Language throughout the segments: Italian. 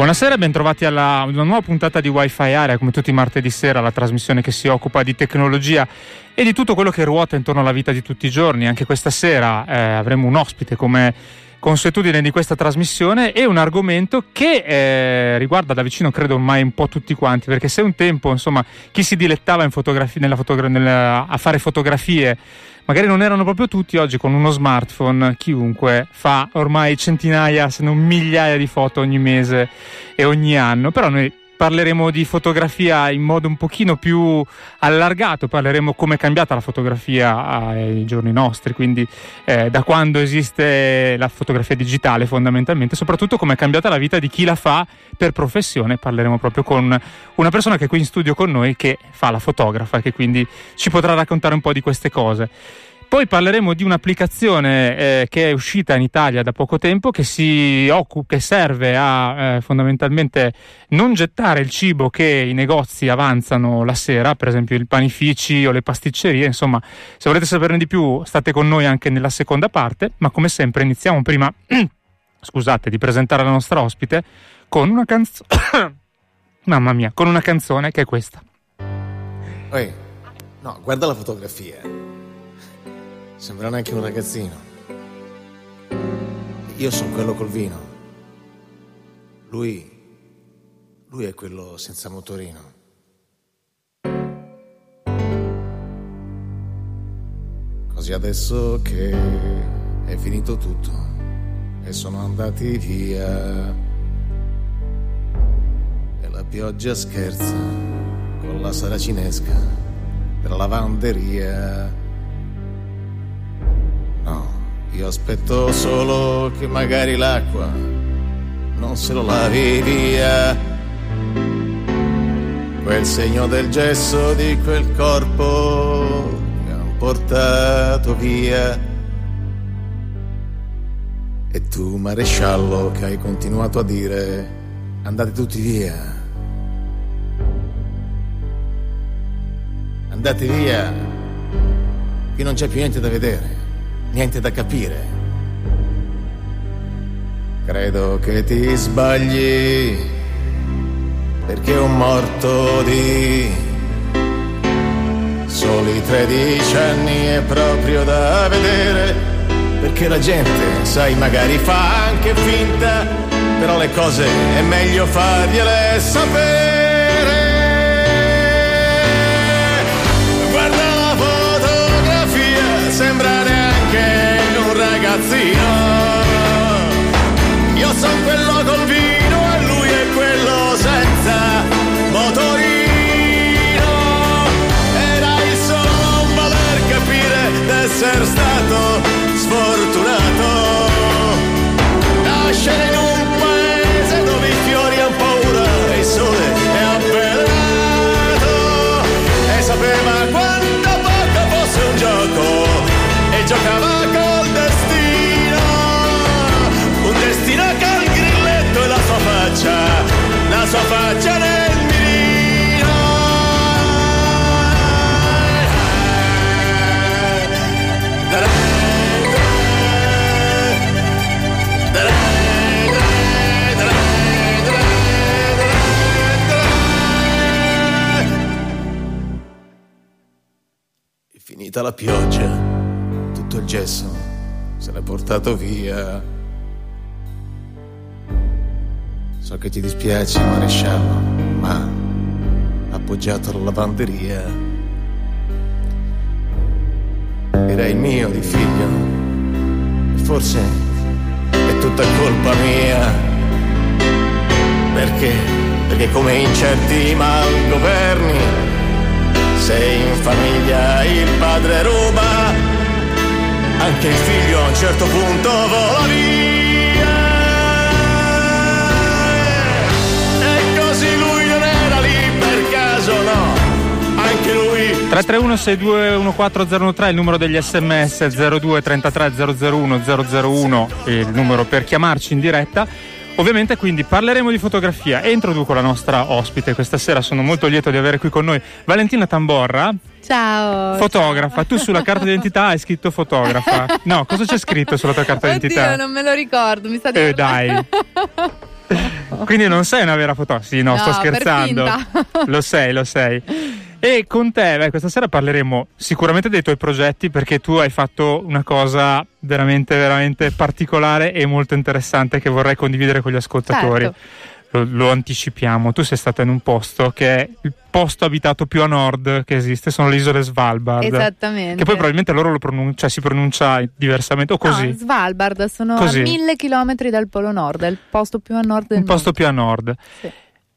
Buonasera e bentrovati alla una nuova puntata di Wi-Fi Area, come tutti i martedì sera, la trasmissione che si occupa di tecnologia e di tutto quello che ruota intorno alla vita di tutti i giorni. Anche questa sera eh, avremo un ospite come consuetudine di questa trasmissione e un argomento che eh, riguarda da vicino credo ormai un po' tutti quanti perché se un tempo insomma chi si dilettava fotografi- fotogra- nella, a fare fotografie magari non erano proprio tutti, oggi con uno smartphone chiunque fa ormai centinaia se non migliaia di foto ogni mese e ogni anno, però noi parleremo di fotografia in modo un pochino più allargato, parleremo come è cambiata la fotografia ai giorni nostri, quindi eh, da quando esiste la fotografia digitale fondamentalmente, soprattutto come è cambiata la vita di chi la fa per professione, parleremo proprio con una persona che è qui in studio con noi che fa la fotografa e che quindi ci potrà raccontare un po' di queste cose. Poi parleremo di un'applicazione eh, che è uscita in Italia da poco tempo che, si occupa, che serve a eh, fondamentalmente non gettare il cibo che i negozi avanzano la sera, per esempio i panifici o le pasticcerie. Insomma, se volete saperne di più, state con noi anche nella seconda parte. Ma come sempre, iniziamo prima, scusate, di presentare la nostra ospite con una canzone. Mamma mia, con una canzone che è questa. Ehi, no, guarda la fotografia. Sembra neanche un ragazzino. Io sono quello col vino. Lui. Lui è quello senza motorino. Così adesso che è finito tutto e sono andati via. E la pioggia scherza con la saracinesca per la lavanderia. Io aspetto solo che magari l'acqua non se lo lavi via. Quel segno del gesso di quel corpo che han portato via. E tu, maresciallo, che hai continuato a dire andate tutti via. Andate via, qui non c'è più niente da vedere niente da capire. Credo che ti sbagli, perché un morto di soli 13 anni è proprio da vedere, perché la gente, sai, magari fa anche finta, però le cose è meglio fargliele sapere. Sembra ragazzino. Io la pioggia tutto il gesso se l'è portato via. So che ti dispiace, maresciallo, ma appoggiato alla lavanderia. Era il mio di figlio, e forse è tutta colpa mia. Perché? Perché come in certi malgoverni, se in famiglia il padre ruba, anche il figlio a un certo punto vola via. E così lui non era lì per caso, no. Anche lui 331 6214013 il numero degli sms 02 33 001 001 il numero per chiamarci in diretta Ovviamente quindi parleremo di fotografia e introduco la nostra ospite questa sera, sono molto lieto di avere qui con noi Valentina Tamborra. Ciao. Fotografa, ciao. tu sulla carta d'identità hai scritto fotografa. No, cosa c'è scritto sulla tua carta d'identità? Oddio, non me lo ricordo, mi sta Eh dai. Quindi non sei una vera fotografa? Sì, no, No, sto scherzando. Lo sei, lo sei. E con te, beh, questa sera parleremo sicuramente dei tuoi progetti perché tu hai fatto una cosa veramente, veramente particolare e molto interessante che vorrei condividere con gli ascoltatori. Certo. Lo, lo anticipiamo, tu sei stata in un posto che è il posto abitato più a nord che esiste, sono le isole Svalbard. Esattamente. Che poi probabilmente loro lo pronuncia, si pronuncia diversamente o così. No, Svalbard sono Così. a mille chilometri dal Polo Nord, è il posto più a nord del un posto mondo. più a nord. Sì.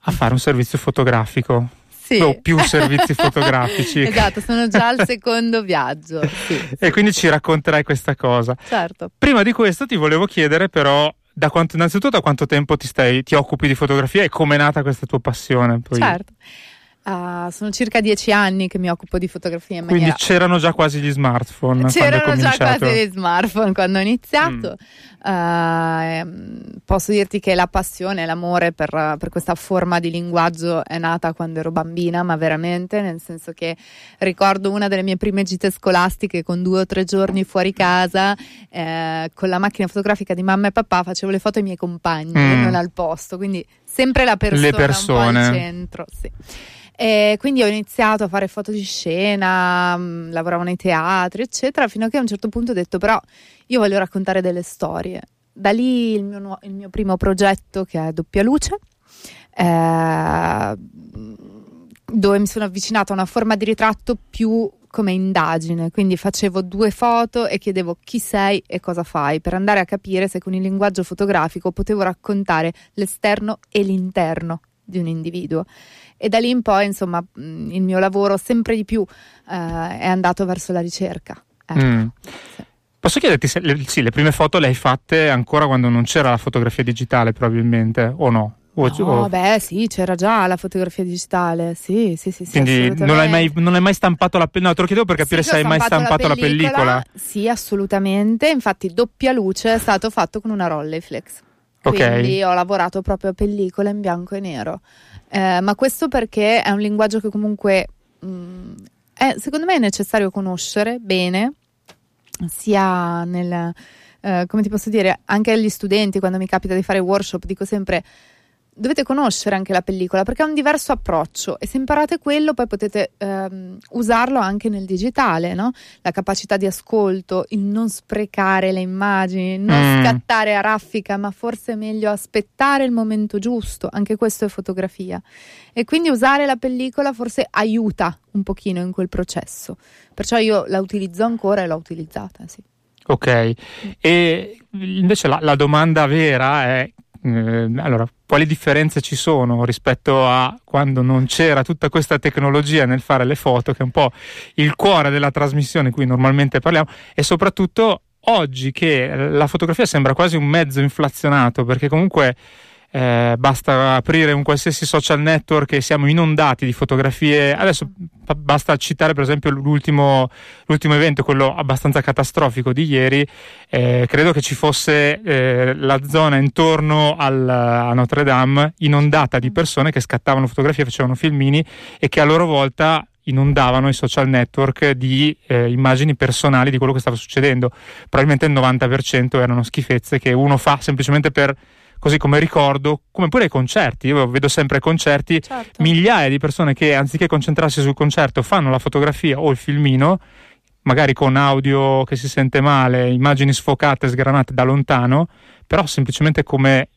A fare un servizio fotografico. Sì. o più servizi fotografici. esatto, sono già al secondo viaggio. Sì, E quindi ci racconterai questa cosa. certo. Prima di questo ti volevo chiedere però da quanto, innanzitutto da quanto tempo ti, stai, ti occupi di fotografia e com'è nata questa tua passione? Poi. Certo. Ah, sono circa dieci anni che mi occupo di fotografia in Quindi maniera c'erano già quasi gli smartphone C'erano già quasi gli smartphone quando ho iniziato. Mm. Ehm, posso dirti che la passione, l'amore per, per questa forma di linguaggio è nata quando ero bambina, ma veramente, nel senso che ricordo una delle mie prime gite scolastiche con due o tre giorni fuori casa, eh, con la macchina fotografica di mamma e papà facevo le foto ai miei compagni, Mm. non al posto, quindi sempre la persona Le persone. al centro. Sì. E quindi ho iniziato a fare foto di scena, mh, lavoravo nei teatri, eccetera, fino a che a un certo punto ho detto però io voglio raccontare delle storie. Da lì il mio, il mio primo progetto che è Doppia Luce, eh, dove mi sono avvicinata a una forma di ritratto più come indagine, quindi facevo due foto e chiedevo chi sei e cosa fai, per andare a capire se con il linguaggio fotografico potevo raccontare l'esterno e l'interno di un individuo. E da lì in poi, insomma, mh, il mio lavoro sempre di più eh, è andato verso la ricerca. Ecco. Mm. Sì. Posso chiederti se le, sì, le prime foto le hai fatte ancora quando non c'era la fotografia digitale probabilmente o no? No, o- beh, sì, c'era già la fotografia digitale. Sì, sì, sì. sì, quindi non hai, mai, non hai mai stampato la pellicola? No, te lo chiedevo per capire Sì, se hai mai stampato la pellicola. pellicola. Sì, assolutamente. Infatti, doppia luce è stato fatto con una Rolleiflex. Quindi ho lavorato proprio a pellicola in bianco e nero. Eh, ma questo perché è un linguaggio che comunque mh, è- secondo me è necessario conoscere bene, sia nel, eh, come ti posso dire, anche agli studenti quando mi capita di fare workshop, dico sempre dovete conoscere anche la pellicola perché è un diverso approccio e se imparate quello poi potete ehm, usarlo anche nel digitale, no? La capacità di ascolto, il non sprecare le immagini, non Mm. scattare a raffica, ma forse è meglio aspettare il momento giusto, anche questo è fotografia. E quindi usare la pellicola forse aiuta un pochino in quel processo. Perciò io la utilizzo ancora e l'ho utilizzata, sì. Ok, e invece la, la domanda vera è, eh, allora, quali differenze ci sono rispetto a quando non c'era tutta questa tecnologia nel fare le foto, che è un po' il cuore della trasmissione di cui normalmente parliamo, e soprattutto oggi che la fotografia sembra quasi un mezzo inflazionato, perché comunque eh, basta aprire un qualsiasi social network e siamo inondati di fotografie. Adesso ba- basta citare per esempio l'ultimo, l'ultimo evento, quello abbastanza catastrofico di ieri. Eh, credo che ci fosse eh, la zona intorno al- a Notre Dame inondata di persone che scattavano fotografie, facevano filmini e che a loro volta inondavano i social network di eh, immagini personali di quello che stava succedendo. Probabilmente il 90% erano schifezze che uno fa semplicemente per così come ricordo, come pure ai concerti. Io vedo sempre concerti Certo. migliaia di persone che anziché concentrarsi sul concerto fanno la fotografia o il filmino, magari con audio che si sente male, immagini sfocate, sgranate da lontano, però semplicemente come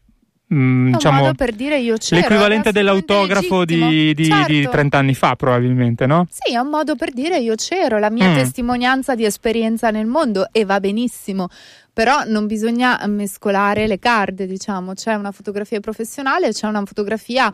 un diciamo modo per dire io c'ero. l'equivalente dell'autografo di, di, Certo. di 30 anni fa probabilmente, no? Sì, è un modo per dire io c'ero, la mia Mm. testimonianza di esperienza nel mondo e va benissimo, però non bisogna mescolare le carte, diciamo, c'è una fotografia professionale, c'è una fotografia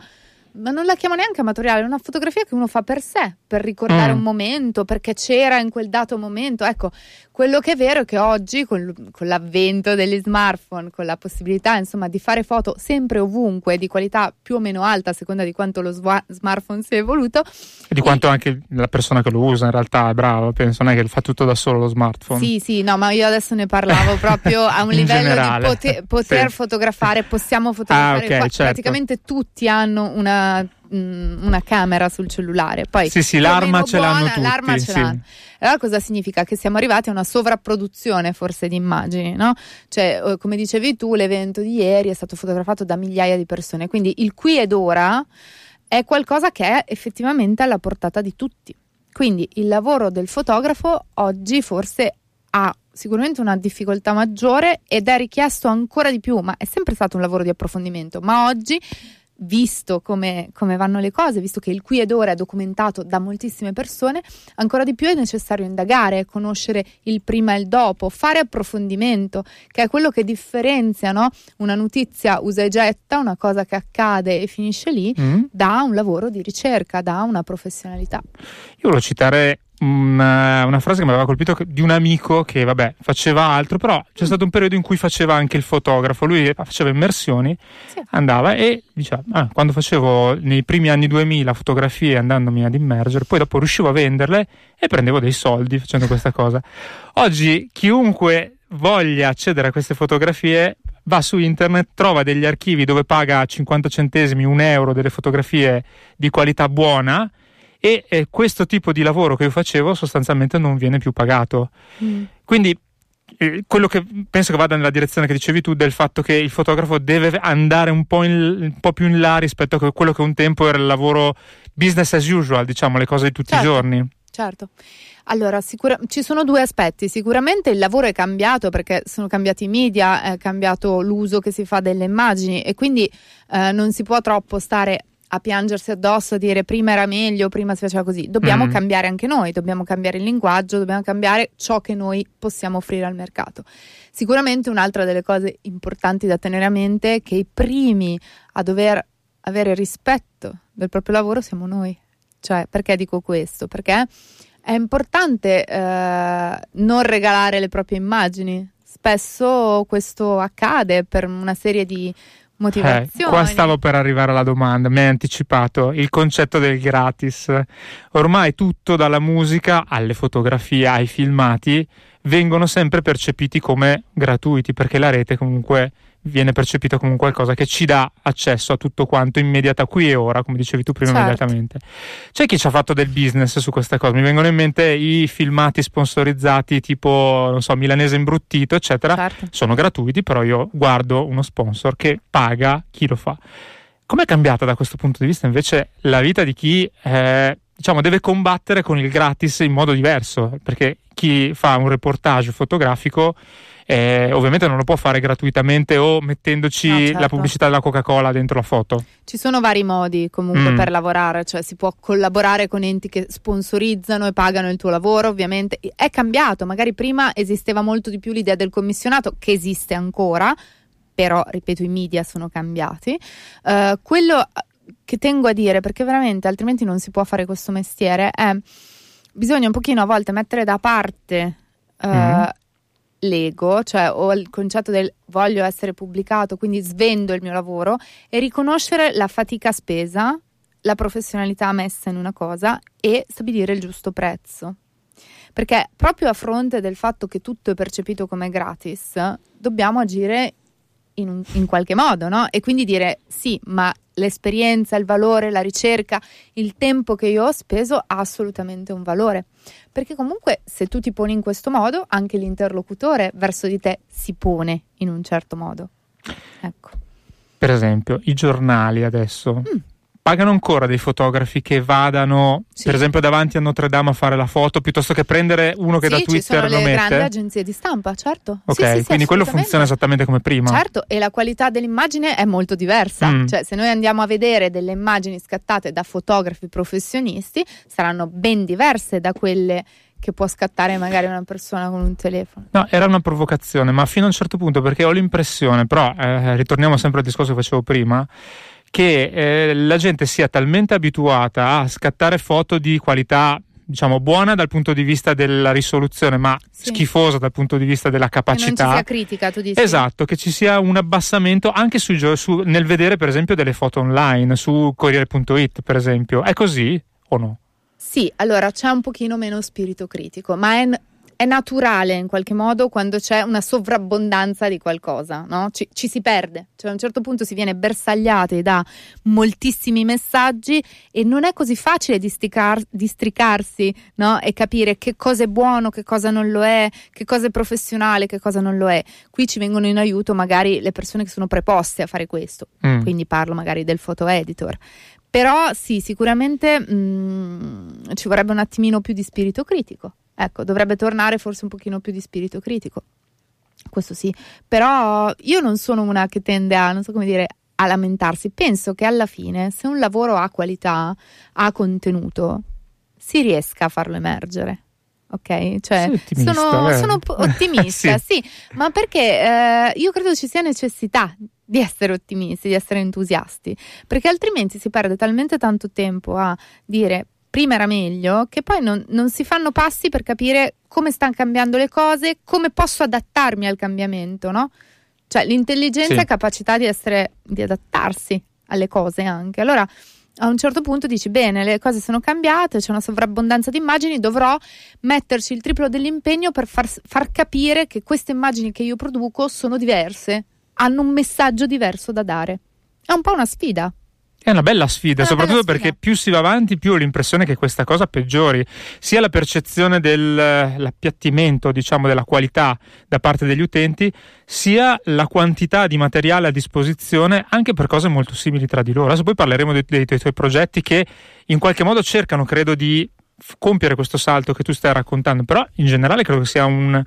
ma non la chiamo neanche amatoriale, è una fotografia che uno fa per sé, per ricordare Mm. un momento, perché c'era in quel dato momento. Ecco, quello che è vero è che oggi, con, con l'avvento degli smartphone, con la possibilità insomma di fare foto sempre ovunque, di qualità più o meno alta, a seconda di quanto lo swa- smartphone si è evoluto, E di quanto anche la persona che lo usa in realtà è brava, penso, non è che fa tutto da solo lo smartphone. Sì, sì, no, ma io adesso ne parlavo proprio a un livello generale, di poter, poter sì. fotografare, possiamo fotografare, Ah, ok, qua- certo. praticamente tutti hanno una, mm, una camera sul cellulare. Poi, Sì, sì, l'arma ce l'hanno buona, tutti, L'arma ce sì. l'hanno. Allora cosa significa? Che siamo arrivati a una sovrapproduzione forse di immagini, no? Cioè, eh, come dicevi tu, l'evento di ieri è stato fotografato da migliaia di persone, quindi il qui ed ora è qualcosa che è effettivamente alla portata di tutti. Quindi il lavoro del fotografo oggi forse ha sicuramente una difficoltà maggiore ed è richiesto ancora di più, ma è sempre stato un lavoro di approfondimento, ma oggi visto come, come vanno le cose, visto che il qui ed ora è documentato da moltissime persone, ancora di più è necessario indagare, conoscere il prima e il dopo, fare approfondimento, che è quello che differenzia no? una notizia usa e getta, una cosa che accade e finisce lì, Mm. da un lavoro di ricerca, da una professionalità. Io volevo citare una, una frase che mi aveva colpito di un amico che, vabbè, faceva altro, però c'è stato un periodo in cui faceva anche il fotografo. Lui faceva immersioni, Sì. andava e diceva: "Ah, quando facevo nei primi anni 2000 fotografie andandomi ad immergere, poi dopo riuscivo a venderle e prendevo dei soldi facendo questa cosa. Oggi chiunque voglia accedere a queste fotografie va su internet, trova degli archivi dove paga 50 centesimi, un euro delle fotografie di qualità buona e eh, questo tipo di lavoro che io facevo sostanzialmente non viene più pagato. Quindi eh, quello che penso che vada nella direzione che dicevi tu del fatto che il fotografo deve andare un po', in- un po' più in là rispetto a que- quello che un tempo era il lavoro business as usual, diciamo, le cose di tutti Certo. i giorni. Certo. Allora, sicura- ci sono due aspetti. Sicuramente il lavoro è cambiato perché sono cambiati i media, è cambiato l'uso che si fa delle immagini e quindi eh, non si può troppo stare a piangersi addosso, a dire prima era meglio, prima si faceva così. Dobbiamo Mm. cambiare anche noi, dobbiamo cambiare il linguaggio, dobbiamo cambiare ciò che noi possiamo offrire al mercato. Sicuramente un'altra delle cose importanti da tenere a mente è che i primi a dover avere rispetto del proprio lavoro siamo noi. Cioè, perché dico questo? Perché è importante eh, non regalare le proprie immagini. Spesso questo accade per una serie di Eh, motivazioni. qua stavo per arrivare alla domanda, mi hai anticipato il concetto del gratis. Ormai tutto dalla musica alle fotografie ai filmati vengono sempre percepiti come gratuiti perché la rete comunque viene percepita come qualcosa che ci dà accesso a tutto quanto immediata qui e ora, come dicevi tu prima Certo. immediatamente. C'è chi ci ha fatto del business su questa cosa, mi vengono in mente i filmati sponsorizzati tipo, non so, milanese imbruttito, eccetera Certo. sono gratuiti, però io guardo uno sponsor che paga chi lo fa. Com'è cambiata da questo punto di vista invece la vita di chi eh, diciamo, deve combattere con il gratis in modo diverso? Perché chi fa un reportage fotografico eh, ovviamente non lo può fare gratuitamente o mettendoci No, certo. la pubblicità della Coca-Cola dentro la foto. Ci sono vari modi comunque Mm. per lavorare, cioè si può collaborare con enti che sponsorizzano e pagano il tuo lavoro, ovviamente è cambiato, magari prima esisteva molto di più l'idea del commissionato che esiste ancora, però ripeto i media sono cambiati. Eh, quello che tengo a dire, perché veramente altrimenti non si può fare questo mestiere, è bisogna un pochino a volte mettere da parte eh, Mm. l'ego, cioè o il concetto del voglio essere pubblicato, quindi svendo il mio lavoro e riconoscere la fatica spesa, la professionalità messa in una cosa e stabilire il giusto prezzo. Perché proprio a fronte del fatto che tutto è percepito come gratis, dobbiamo agire in, un- in qualche modo, no? E quindi dire sì, ma l'esperienza, il valore, la ricerca, il tempo che io ho speso ha assolutamente un valore. Perché comunque se tu ti poni in questo modo, anche l'interlocutore verso di te si pone in un certo modo. Ecco. Per esempio, i giornali adesso Mm. Pagano ancora dei fotografi che vadano, Sì. per esempio, davanti a Notre Dame a fare la foto piuttosto che prendere uno che sì, da Twitter sono lo le grandi mette? agenzie di stampa, certo. Ok, Sì, sì, sì, quindi quello funziona esattamente come prima. Certo, e la qualità dell'immagine è molto diversa. Mm. Cioè, se noi andiamo a vedere delle immagini scattate da fotografi professionisti, saranno ben diverse da quelle che può scattare magari una persona con un telefono. No, era una provocazione, ma fino a un certo punto, perché ho l'impressione, però eh, ritorniamo sempre al discorso che facevo prima, che eh, la gente sia talmente abituata a scattare foto di qualità diciamo buona dal punto di vista della risoluzione, ma Sì. schifosa dal punto di vista della Che non ci capacità. sia critica, tu dici. Esatto, che ci sia un abbassamento anche gio- su- nel vedere per esempio delle foto online su Corriere.it per esempio. È così o no? Sì, allora c'è un pochino meno spirito critico, ma è, è naturale in qualche modo quando c'è una sovrabbondanza di qualcosa, no? Ci, ci si perde, cioè a un certo punto si viene bersagliati da moltissimi messaggi e non è così facile districar- districarsi, no? E capire che cosa è buono, che cosa non lo è, che cosa è professionale, che cosa non lo è. Qui ci vengono in aiuto magari le persone che sono preposte a fare questo Mm. quindi parlo magari del photo editor. Però sì, sicuramente mh, ci vorrebbe un attimino più di spirito critico. Ecco, dovrebbe tornare forse un pochino più di spirito critico. Questo sì, però io non sono una che tende a, non so come dire, a lamentarsi. Penso che alla fine, se un lavoro ha qualità, ha contenuto, si riesca a farlo emergere. Ok? Cioè, sono, eh. sono ottimista, Sì. sì, ma perché eh, io credo ci sia necessità di essere ottimisti, di essere entusiasti, perché altrimenti si perde talmente tanto tempo a dire prima era meglio che poi non, non si fanno passi per capire come stanno cambiando le cose, come posso adattarmi al cambiamento, no? Cioè l'intelligenza Sì. è capacità di essere, di adattarsi alle cose anche. Allora a un certo punto dici bene, le cose sono cambiate, c'è una sovrabbondanza di immagini, dovrò metterci il triplo dell'impegno per far, far capire che queste immagini che io produco sono diverse, hanno un messaggio diverso da dare. È un po' una sfida. È una bella sfida, una soprattutto bella sfida. perché più si va avanti, più ho l'impressione che questa cosa peggiori, sia la percezione dell'appiattimento, diciamo, della qualità da parte degli utenti, sia la quantità di materiale a disposizione anche per cose molto simili tra di loro. Adesso poi parleremo dei, dei- dei tuoi progetti che in qualche modo cercano, credo, di compiere questo salto che tu stai raccontando, però in generale credo che sia un,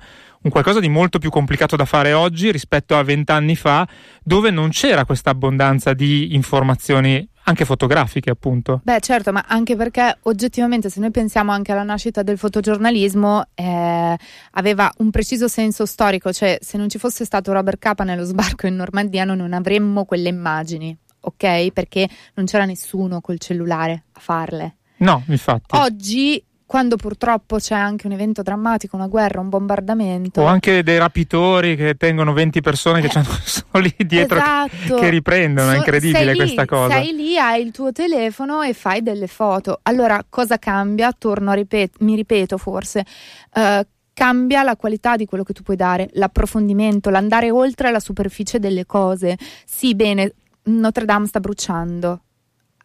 un qualcosa di molto più complicato da fare oggi rispetto a vent'anni fa, dove non c'era questa abbondanza di informazioni anche fotografiche, appunto. Beh, certo, ma anche perché oggettivamente, se noi pensiamo anche alla nascita del fotogiornalismo, eh, aveva un preciso senso storico, cioè se non ci fosse stato Robert Capa nello sbarco in Normandia, noi non avremmo quelle immagini, ok? Perché non c'era nessuno col cellulare a farle. No, infatti. Oggi, quando purtroppo c'è anche un evento drammatico, una guerra, un bombardamento. O anche dei rapitori che tengono 20 persone che Eh, sono lì dietro Esatto. che riprendono, è So- incredibile sei lì, questa cosa. Sei lì, hai il tuo telefono e fai delle foto. Allora, cosa cambia? Torno a ripetere, mi ripeto forse. eh, cambia la qualità di quello che tu puoi dare, l'approfondimento, l'andare oltre la superficie delle cose. Sì, bene, Notre Dame sta bruciando.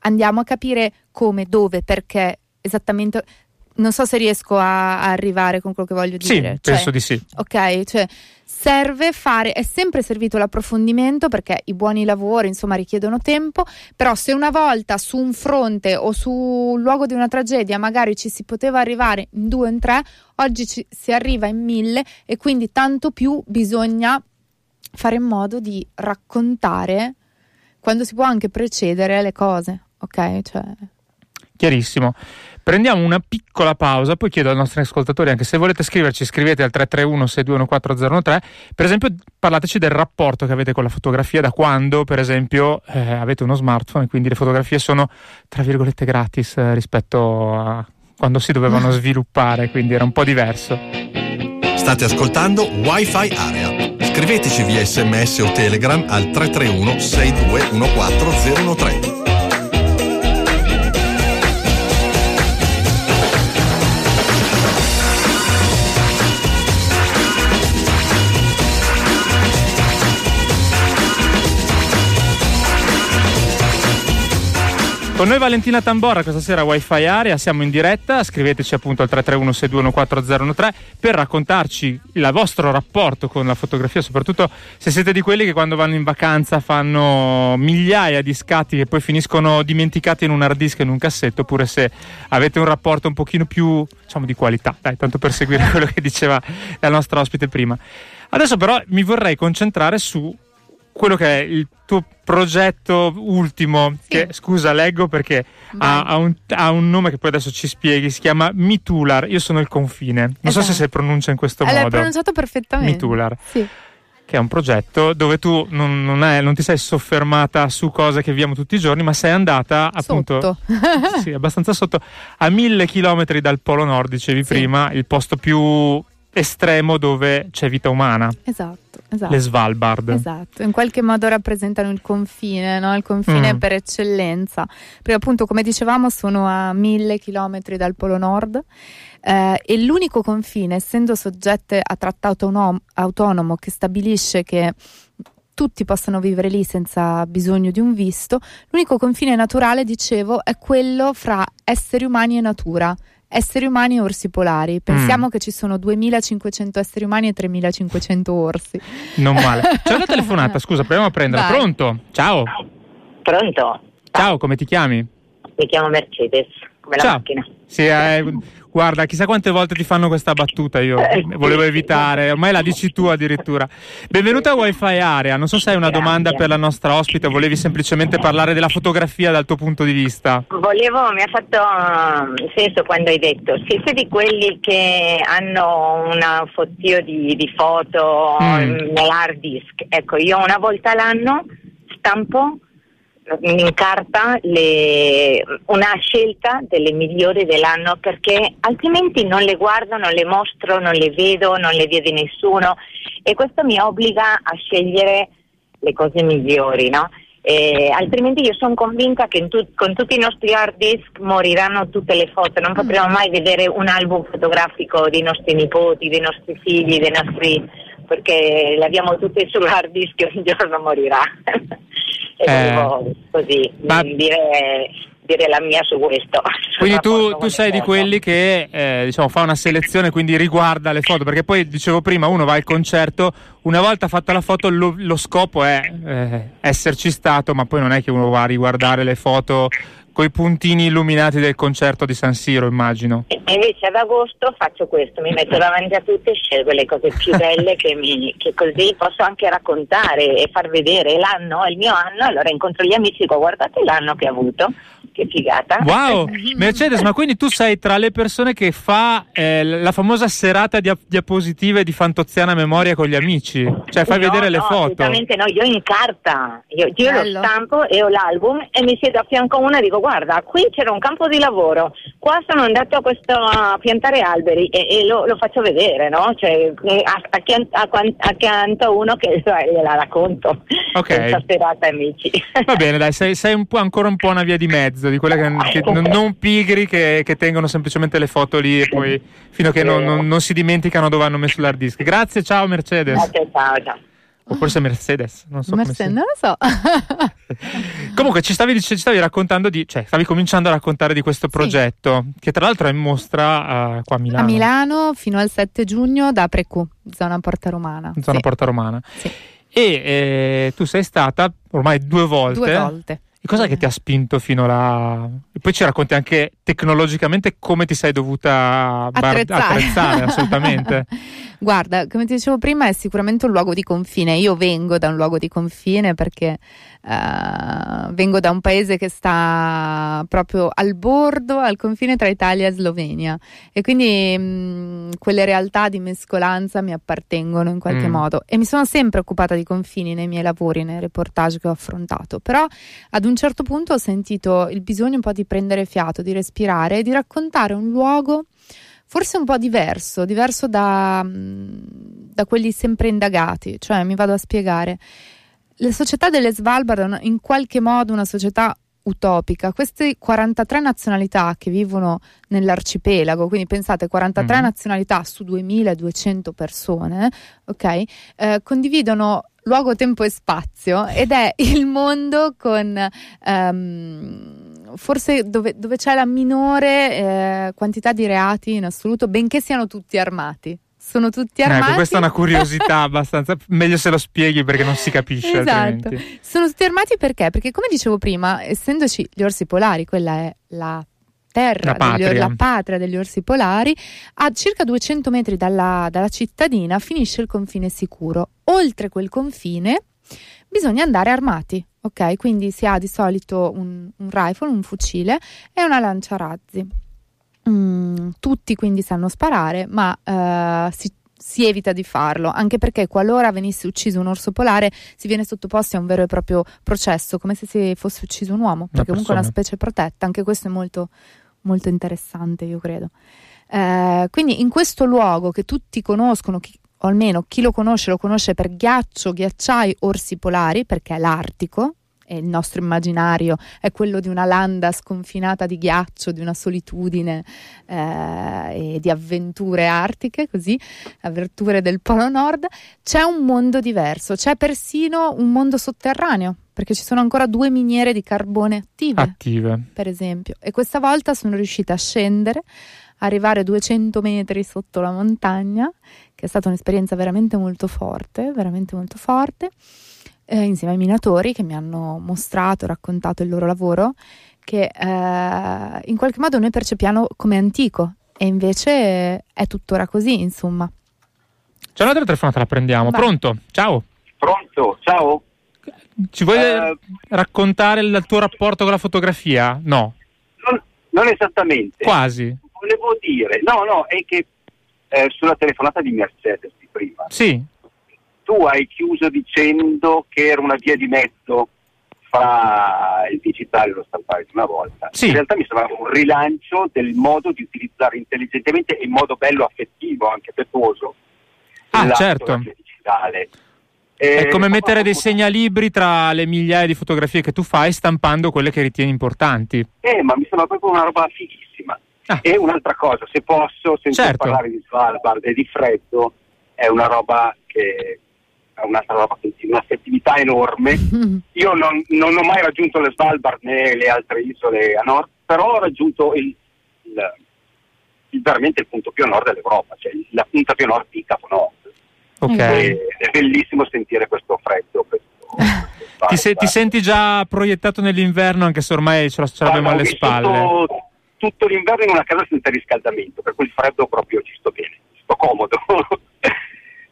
Andiamo a capire come, dove, perché, esattamente. Non so se riesco a, a arrivare con quello che voglio Sì, dire. penso Cioè, di sì. Ok, cioè serve fare, è sempre servito l'approfondimento perché i buoni lavori insomma richiedono tempo, però se una volta su un fronte o su un luogo di una tragedia magari ci si poteva arrivare in due o in tre, oggi ci, si arriva in mille e quindi tanto più bisogna fare in modo di raccontare quando si può anche precedere le cose, ok? Cioè, Chiarissimo. Prendiamo una piccola pausa, poi chiedo ai nostri ascoltatori anche se volete scriverci, scrivete al 331 6214013. Per esempio, parlateci del rapporto che avete con la fotografia, da quando, per esempio, eh, avete uno smartphone e quindi le fotografie sono, tra virgolette, gratis eh, rispetto a quando si dovevano sviluppare, quindi era un po' diverso. State ascoltando Wi-Fi Area. Scriveteci via sms o telegram al 331 6214013. Con noi Valentina Tamborra questa sera Wi-Fi Area, siamo in diretta, scriveteci appunto al 331 6214013 per raccontarci il vostro rapporto con la fotografia, soprattutto se siete di quelli che quando vanno in vacanza fanno migliaia di scatti che poi finiscono dimenticati in un hard disk in un cassetto, oppure se avete un rapporto un pochino più diciamo di qualità, dai, tanto per seguire quello che diceva la nostra ospite prima. Adesso però mi vorrei concentrare su quello che è il tuo progetto ultimo, Sì. che scusa, leggo perché ha, ha un, ha un nome che poi adesso ci spieghi, si chiama Mitular, io sono il confine, non so Esatto. se si pronuncia in questo l'hai modo. pronunciato perfettamente. Mitular. Sì. che è un progetto dove tu non, non, è, non, ti sei soffermata su cose che viviamo tutti i giorni, ma sei andata appunto sotto. sì, abbastanza sotto a mille chilometri dal Polo Nord, dicevi sì. prima, il posto più estremo dove c'è vita umana. Esatto, esatto. Le Svalbard. Esatto, in qualche modo rappresentano il confine, no? il confine mm. per eccellenza. Perché appunto, come dicevamo, sono a mille chilometri dal Polo Nord eh, e l'unico confine, essendo soggette a trattato autonom- autonomo che stabilisce che tutti possano vivere lì senza bisogno di un visto, l'unico confine naturale, dicevo, è quello fra esseri umani e natura esseri umani e orsi polari. Pensiamo mm. che ci sono 2500 esseri umani e 3500 orsi. Non male. C'è una telefonata, scusa, proviamo a prenderla. Vai. Pronto? Ciao. Pronto? Ciao, come ti chiami? Mi chiamo Mercedes, come la Ciao. macchina. Sì, eh, Guarda, chissà quante volte ti fanno questa battuta, io eh, volevo evitare, ormai la dici tu addirittura. Benvenuta a Wi-Fi Area, non so se hai una domanda per la nostra ospite volevi semplicemente parlare della fotografia dal tuo punto di vista. Volevo, mi ha fatto uh, senso quando hai detto, siete di quelli che hanno un fottio di, di foto mm. nell'hard disk. Ecco, io una volta l'anno stampo in carta le, una scelta delle migliori dell'anno perché altrimenti non le guardo, non le mostro, non le vedo, non le vede nessuno. E questo mi obbliga a scegliere le cose migliori, no? Eh, altrimenti io sono convinta che tu, con tutti i nostri hard disk moriranno tutte le foto, non potremo mai vedere un album fotografico dei nostri nipoti, dei nostri figli, dei nostri perché le abbiamo tutte sull'hard disk e un giorno morirà. e eh, così ma... dire, dire, la mia su questo. Quindi tu, tu sei di quelli che eh, diciamo, fa una selezione, quindi riguarda le foto, perché poi dicevo prima, uno va al concerto, una volta fatta la foto lo, lo scopo è eh, esserci stato, ma poi non è che uno va a riguardare le foto con i puntini illuminati del concerto di San Siro, immagino. E invece ad agosto faccio questo, mi metto davanti a tutte e scelgo le cose più belle che, mi, che, così posso anche raccontare e far vedere l'anno, è il mio anno, allora incontro gli amici e dico guardate l'anno che ho avuto che figata. Wow, Mercedes, ma quindi tu sei tra le persone che fa eh, la famosa serata di diapositive di Fantoziana Memoria con gli amici? Cioè fai no, vedere no, le foto? Assolutamente no, io in carta, io, io lo stampo e ho l'album e mi siedo a fianco a una e dico guarda, qui c'era un campo di lavoro, qua sono andato a, questo, a piantare alberi e, e lo, lo, faccio vedere, no? Cioè, accanto a uno che gliela racconto. Ok. Questa serata amici. Va bene, dai, sei, sei un ancora un po' una via di mezzo mezzo, di quelle che, che non, non, pigri che, che, tengono semplicemente le foto lì e poi fino a che non, non, non si dimenticano dove hanno messo l'hard disk. Grazie, ciao Mercedes. Grazie, ciao, ciao. O forse Mercedes, non so Mercedes, non lo so. Comunque ci stavi, ci stavi, raccontando di, cioè stavi cominciando a raccontare di questo progetto, sì. che tra l'altro è in mostra uh, qua a Milano. A Milano fino al 7 giugno da Precu, zona Porta Romana. Zona sì. Porta Romana. Sì. E eh, tu sei stata ormai due volte. Due volte e cosa che ti ha spinto fino là? E poi ci racconti anche tecnologicamente come ti sei dovuta bar- attrezzare, attrezzare assolutamente. Guarda, come ti dicevo prima, è sicuramente un luogo di confine. Io vengo da un luogo di confine perché Uh, vengo da un paese che sta proprio al bordo, al confine tra Italia e Slovenia. E quindi mh, mm, quelle realtà di mescolanza mi appartengono in qualche mm. modo. E mi sono sempre occupata di confini nei miei lavori, nei reportage che ho affrontato, però ad un certo punto ho sentito il bisogno un po' di prendere fiato, di respirare e di raccontare un luogo forse un po' diverso, diverso da, mm, da quelli sempre indagati, cioè mi vado a spiegare la società delle Svalbard è in qualche modo una società utopica. Queste 43 nazionalità che vivono nell'arcipelago, quindi pensate 43 mm. nazionalità su 2200 persone, ok? Eh, condividono luogo, tempo e spazio ed è il mondo con um, forse dove, dove, c'è la minore eh, quantità di reati in assoluto, benché siano tutti armati sono tutti armati. Ecco, questa è una curiosità abbastanza. Meglio se lo spieghi perché non si capisce. esatto. Altrimenti. Sono tutti armati perché? Perché, come dicevo prima, essendoci gli orsi polari, quella è la terra, la patria. Degli, la patria degli orsi polari, a circa 200 metri dalla, dalla cittadina finisce il confine sicuro. Oltre quel confine bisogna andare armati. Ok, quindi si ha di solito un, un rifle, un fucile e una lanciarazzi. Mm, tutti quindi sanno sparare, ma uh, si, si evita di farlo, anche perché qualora venisse ucciso un orso polare si viene sottoposti a un vero e proprio processo, come se si fosse ucciso un uomo, perché comunque è una specie protetta, anche questo è molto, molto interessante, io credo. Eh, quindi in questo luogo che tutti conoscono, chi, o almeno chi lo conosce lo conosce per ghiaccio, ghiacciai, orsi polari, perché è l'Artico, e il nostro immaginario è quello di una landa sconfinata di ghiaccio, di una solitudine eh, e di avventure artiche, così, avventure del Polo Nord, c'è un mondo diverso, c'è persino un mondo sotterraneo, perché ci sono ancora due miniere di carbone attive, attive. per esempio, e questa volta sono riuscita a scendere arrivare 200 metri sotto la montagna, che è stata un'esperienza veramente molto forte, veramente molto forte eh, insieme ai minatori che mi hanno mostrato, raccontato il loro lavoro, che eh, in qualche modo noi percepiamo come antico e invece è tuttora così, insomma. C'è un'altra telefonata, la prendiamo. Vai. Pronto? Ciao. Pronto, ciao. Ci vuoi uh, raccontare il tuo rapporto con la fotografia? No. Non, non esattamente. Quasi. Volevo dire, no, no, è che eh, sulla telefonata di Mercedes di prima. Sì tu hai chiuso dicendo che era una via di mezzo fra il digitale e lo stampare di una volta. Sì. In realtà mi sembrava un rilancio del modo di utilizzare intelligentemente e in modo bello affettivo, anche affettuoso, ah, certo. digitale. È come mettere dei segnalibri tra le migliaia di fotografie che tu fai stampando quelle che ritieni importanti. Eh, ma mi sembra proprio una roba fighissima. Ah. E un'altra cosa, se posso, senza certo. parlare di Svalbard e di freddo, è una roba che un'altra roba, un'affettività enorme. Io non, non, ho mai raggiunto le Svalbard né le altre isole a nord, però ho raggiunto il, il, il veramente il punto più a nord dell'Europa, cioè la punta più a nord di Capo Nord. Okay. è bellissimo sentire questo freddo. Questo, questo ti, se, ti, senti già proiettato nell'inverno, anche se ormai ce, l'abbiamo ah, alle spalle? Tutto, tutto l'inverno in una casa senza riscaldamento, per cui il freddo proprio ci sto bene, sto comodo.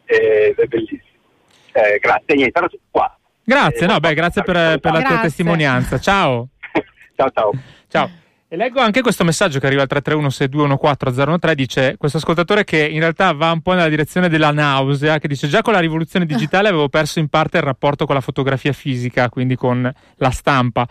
è bellissimo. Eh, grazie, niente, tutto qua. Grazie, eh, no, beh, grazie per, per la grazie. tua testimonianza. Ciao. ciao, ciao. Ciao. E leggo anche questo messaggio che arriva al 331-6214013, dice questo ascoltatore che in realtà va un po' nella direzione della nausea, che dice già con la rivoluzione digitale avevo perso in parte il rapporto con la fotografia fisica, quindi con la stampa.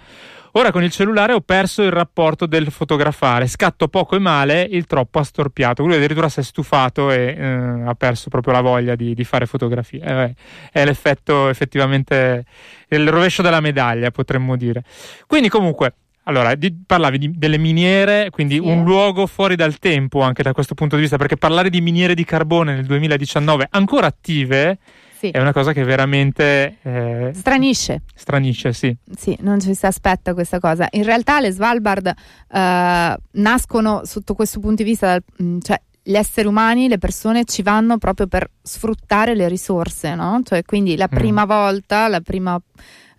Ora con il cellulare ho perso il rapporto del fotografare, scatto poco e male, il troppo ha storpiato. Lui addirittura si è stufato e eh, ha perso proprio la voglia di, di fare fotografie. Eh, è l'effetto effettivamente, il rovescio della medaglia, potremmo dire. Quindi comunque, allora, di, parlavi di, delle miniere, quindi sì. un luogo fuori dal tempo anche da questo punto di vista, perché parlare di miniere di carbone nel 2019 ancora attive sì. È una cosa che veramente... Eh, stranisce. Stranisce, sì. Sì, non ci si aspetta questa cosa. In realtà le Svalbard eh, nascono sotto questo punto di vista, mm, cioè gli esseri umani, le persone ci vanno proprio per sfruttare le risorse, no? Cioè, quindi la mm. prima mm. volta, la prima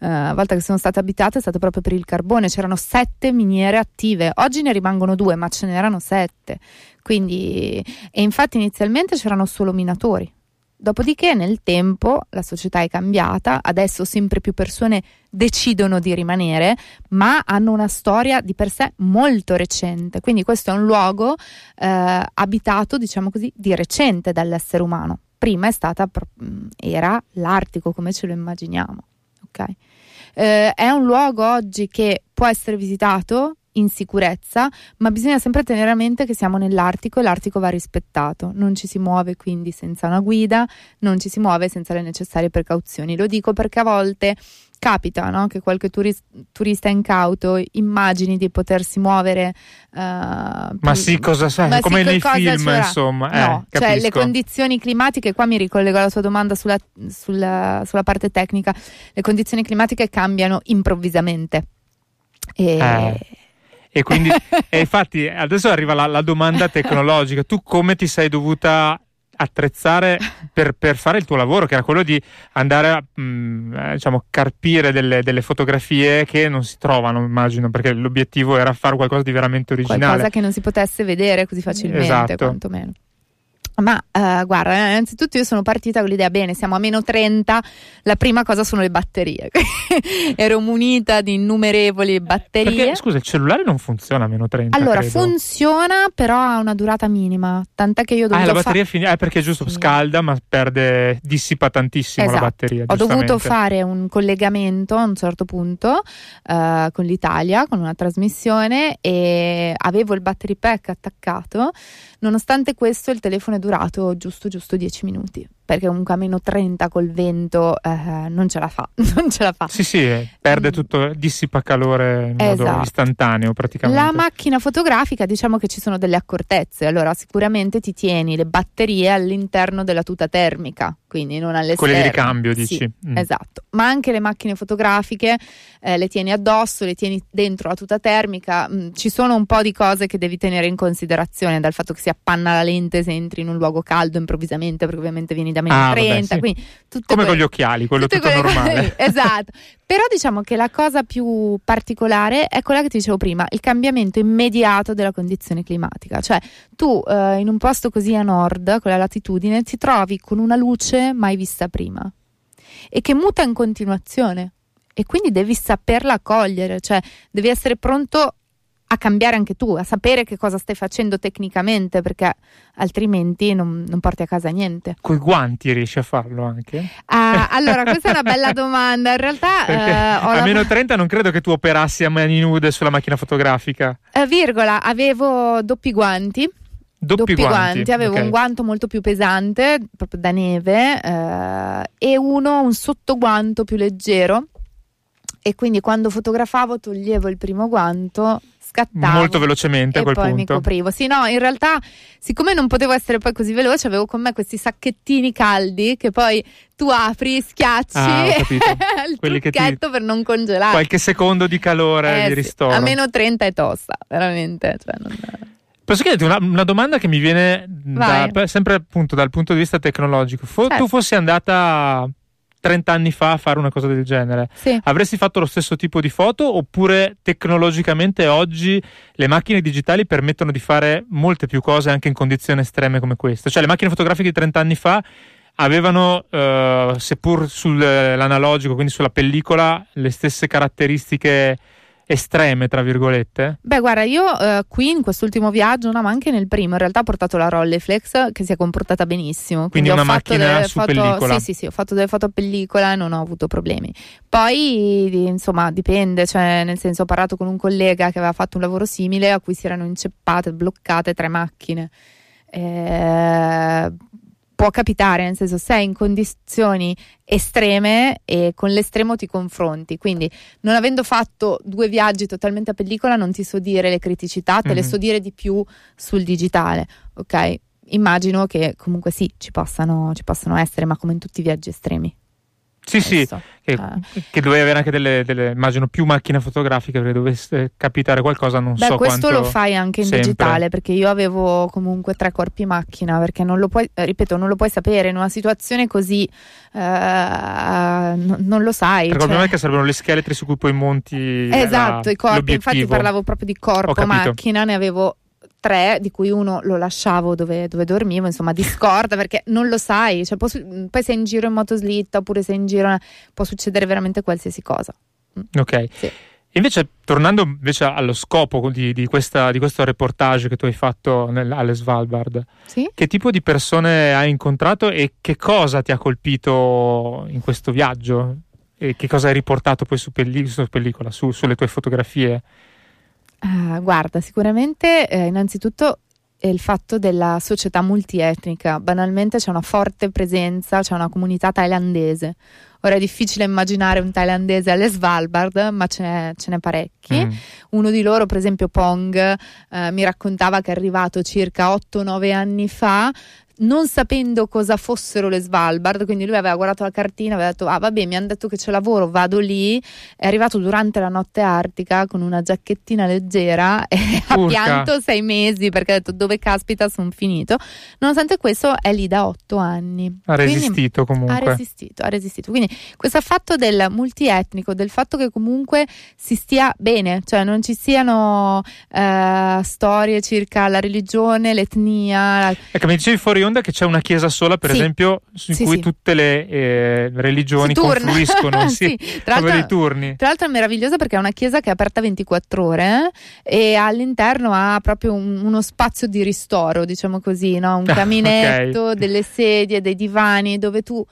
uh, volta che sono state abitate è stata proprio per il carbone, c'erano sette miniere attive, oggi ne rimangono due, ma ce n'erano sette. Quindi, e infatti inizialmente c'erano solo minatori, Dopodiché nel tempo la società è cambiata, adesso sempre più persone decidono di rimanere, ma hanno una storia di per sé molto recente. Quindi questo è un luogo eh, abitato, diciamo così, di recente dall'essere umano. Prima è stata, era l'Artico come ce lo immaginiamo. Okay? Eh, è un luogo oggi che può essere visitato in sicurezza, ma bisogna sempre tenere a mente che siamo nell'Artico e l'Artico va rispettato. Non ci si muove quindi senza una guida, non ci si muove senza le necessarie precauzioni. Lo dico perché a volte capita no? che qualche turis- turista incauto immagini di potersi muovere. Uh, ma sì, cosa sai? Come sì, nei film, insomma. Eh, no, cioè le condizioni climatiche, qua mi ricollego alla tua domanda sulla, sulla, sulla parte tecnica, le condizioni climatiche cambiano improvvisamente. E, eh. E quindi, e infatti, adesso arriva la, la domanda tecnologica. Tu come ti sei dovuta attrezzare per, per, fare il tuo lavoro, che era quello di andare a mh, mm, eh, diciamo, carpire delle, delle, fotografie che non si trovano, immagino, perché l'obiettivo era fare qualcosa di veramente originale. Qualcosa che non si potesse vedere così facilmente, esatto. quantomeno. Ma uh, guarda, innanzitutto io sono partita con l'idea, bene, siamo a meno 30, la prima cosa sono le batterie. Ero munita di innumerevoli batterie. Perché, scusa, il cellulare non funziona a meno 30. Allora, credo. funziona, però ha una durata minima. Tant'è che io ho dovuto. Ah, la batteria fa- fin- eh, perché è giusto, Sì. scalda, ma perde, dissipa tantissimo Esatto. la batteria. Ho dovuto fare un collegamento a un certo punto eh, con l'Italia, con una trasmissione e avevo il battery pack attaccato. Nonostante questo, il telefono è durato giusto giusto 10 minuti. Perché comunque a meno 30 col vento eh, non ce la fa. Non ce la fa. Sì, sì, eh, perde Mm. tutto, dissipa calore in modo Esatto. istantaneo praticamente. La macchina fotografica, diciamo che ci sono delle accortezze. Allora, sicuramente ti tieni le batterie all'interno della tuta termica, quindi non all'esterno. Quelle di ricambio, Sì, dici? Mm. Esatto, ma anche le macchine fotografiche eh, le tieni addosso, le tieni dentro la tuta termica. Mm, ci sono un po' di cose che devi tenere in considerazione, dal fatto che si appanna la lente se entri in un luogo caldo improvvisamente, perché ovviamente vieni da meno Ah, vabbè, 30. sì. quindi tutte Come quelle- con gli occhiali, quello tutto quelle normale. esatto. Però diciamo che la cosa più particolare è quella che ti dicevo prima, il cambiamento immediato della condizione climatica. Cioè, tu eh, in un posto così a nord, con la latitudine, ti trovi con una luce mai vista prima e che muta in continuazione. E quindi devi saperla cogliere, cioè devi essere pronto a cambiare anche tu, a sapere che cosa stai facendo tecnicamente, perché altrimenti non, non porti a casa niente. Coi guanti riesci a farlo anche? Ah, allora, questa è una bella domanda. In realtà, eh, a la- meno 30 non credo che tu operassi a mani nude sulla macchina fotografica. eh, virgola, avevo doppi guanti. Doppi, guanti. avevo ok. un guanto molto più pesante, proprio da neve, eh, e uno, un sottoguanto più leggero. E quindi quando fotografavo toglievo il primo guanto, scattavo. Molto velocemente a quel poi mi punto. coprivo. Sì, no, in realtà, siccome non potevo essere poi così veloce, avevo con me questi sacchettini caldi che poi tu apri, schiacci Ah, il Quelli che ti- trucchetto per non congelare. Qualche secondo di calore Eh di sì, ristoro. A meno 30 è tosta, veramente. Cioè non... Posso chiederti una, una domanda che mi viene da- sempre appunto dal punto di vista tecnologico. Fo- Certo. Tu fossi andata 30 anni fa a fare una cosa del genere, Sì. avresti fatto lo stesso tipo di foto oppure tecnologicamente oggi le macchine digitali permettono di fare molte più cose anche in condizioni estreme come queste? Cioè le macchine fotografiche di 30 anni fa avevano, eh, seppur sull'analogico, quindi sulla pellicola, le stesse caratteristiche estreme, tra virgolette? Beh, guarda, io eh, qui in quest'ultimo viaggio, no, ma anche nel primo, in realtà ho portato la Rolleiflex che si è comportata benissimo. Quindi ho una fatto macchina delle su foto, pellicola. Sì, sì, sì, ho fatto delle foto a pellicola e non ho avuto problemi. Poi, insomma, dipende, cioè, nel senso, ho parlato con un collega che aveva fatto un lavoro simile a cui si erano inceppate, bloccate tre macchine. Eh, può capitare, nel senso, sei in condizioni estreme e con l'estremo ti confronti. Quindi, non avendo fatto due viaggi totalmente a pellicola, non ti so dire le criticità, te le Mhm. so dire di più sul digitale, ok? Immagino che comunque sì, ci possano, ci possano essere, ma come in tutti i viaggi estremi. Sì, sì, che, Eh. che dovevi avere anche delle, delle- immagino, più macchine fotografiche perché dovesse capitare qualcosa, non Beh, so questo lo fai anche in sempre. digitale perché io avevo comunque tre corpi macchina perché non lo puoi, eh, ripeto, non lo puoi sapere in una situazione così, eh, no- non lo sai. Perché il cioè- problema è che servono gli scheletri su cui poi monti la- Esatto, i corpi, infatti l'obiettivo. parlavo proprio di corpo macchina, ne avevo tre, di cui uno lo lasciavo dove, dove dormivo, insomma, di scorta, perché non lo sai, cioè, su- poi sei in giro in motoslitta oppure sei in giro, può succedere veramente qualsiasi cosa. Ok. Sì. Invece, tornando invece allo scopo di, di questa- di questo reportage che tu hai fatto nel- alle Svalbard, Sì? che tipo di persone hai incontrato e che cosa ti ha colpito in questo viaggio? E che cosa hai riportato poi su, pelli- su pellicola, su- sulle tue fotografie? Ah, guarda, sicuramente eh, innanzitutto è il fatto della società multietnica. Banalmente c'è una forte presenza, c'è una comunità thailandese. Ora è difficile immaginare un thailandese alle Svalbard, ma ce n'è, ce n'è parecchi. Mm. Uno di loro, per esempio Pong, eh, mi raccontava che è arrivato circa 8-9 anni fa. Non sapendo cosa fossero le Svalbard, quindi lui aveva guardato la cartina, aveva detto: Ah, vabbè, mi hanno detto che c'è lavoro, vado lì. È arrivato durante la notte artica con una giacchettina leggera e ha pianto sei mesi perché ha detto dove caspita sono finito. Nonostante questo è lì da otto anni. Ha resistito Quindi, comunque. Ha resistito, ha resistito. Quindi questo fatto del multietnico, del fatto che comunque si stia bene, cioè non ci siano uh, storie circa la religione, l'etnia. Ecco, mi dicevi fuori onda che c'è una chiesa sola, per sì. esempio, in sì, cui sì. tutte le eh, religioni confluiscono. sì, tra l'altro, turni. Tra l'altro è meravigliosa perché è una chiesa che è aperta 24 ore eh, e all'interno ha proprio un, uno spazio di ristoro, diciamo così, no? un caminetto, okay. delle sedie, dei divani dove tu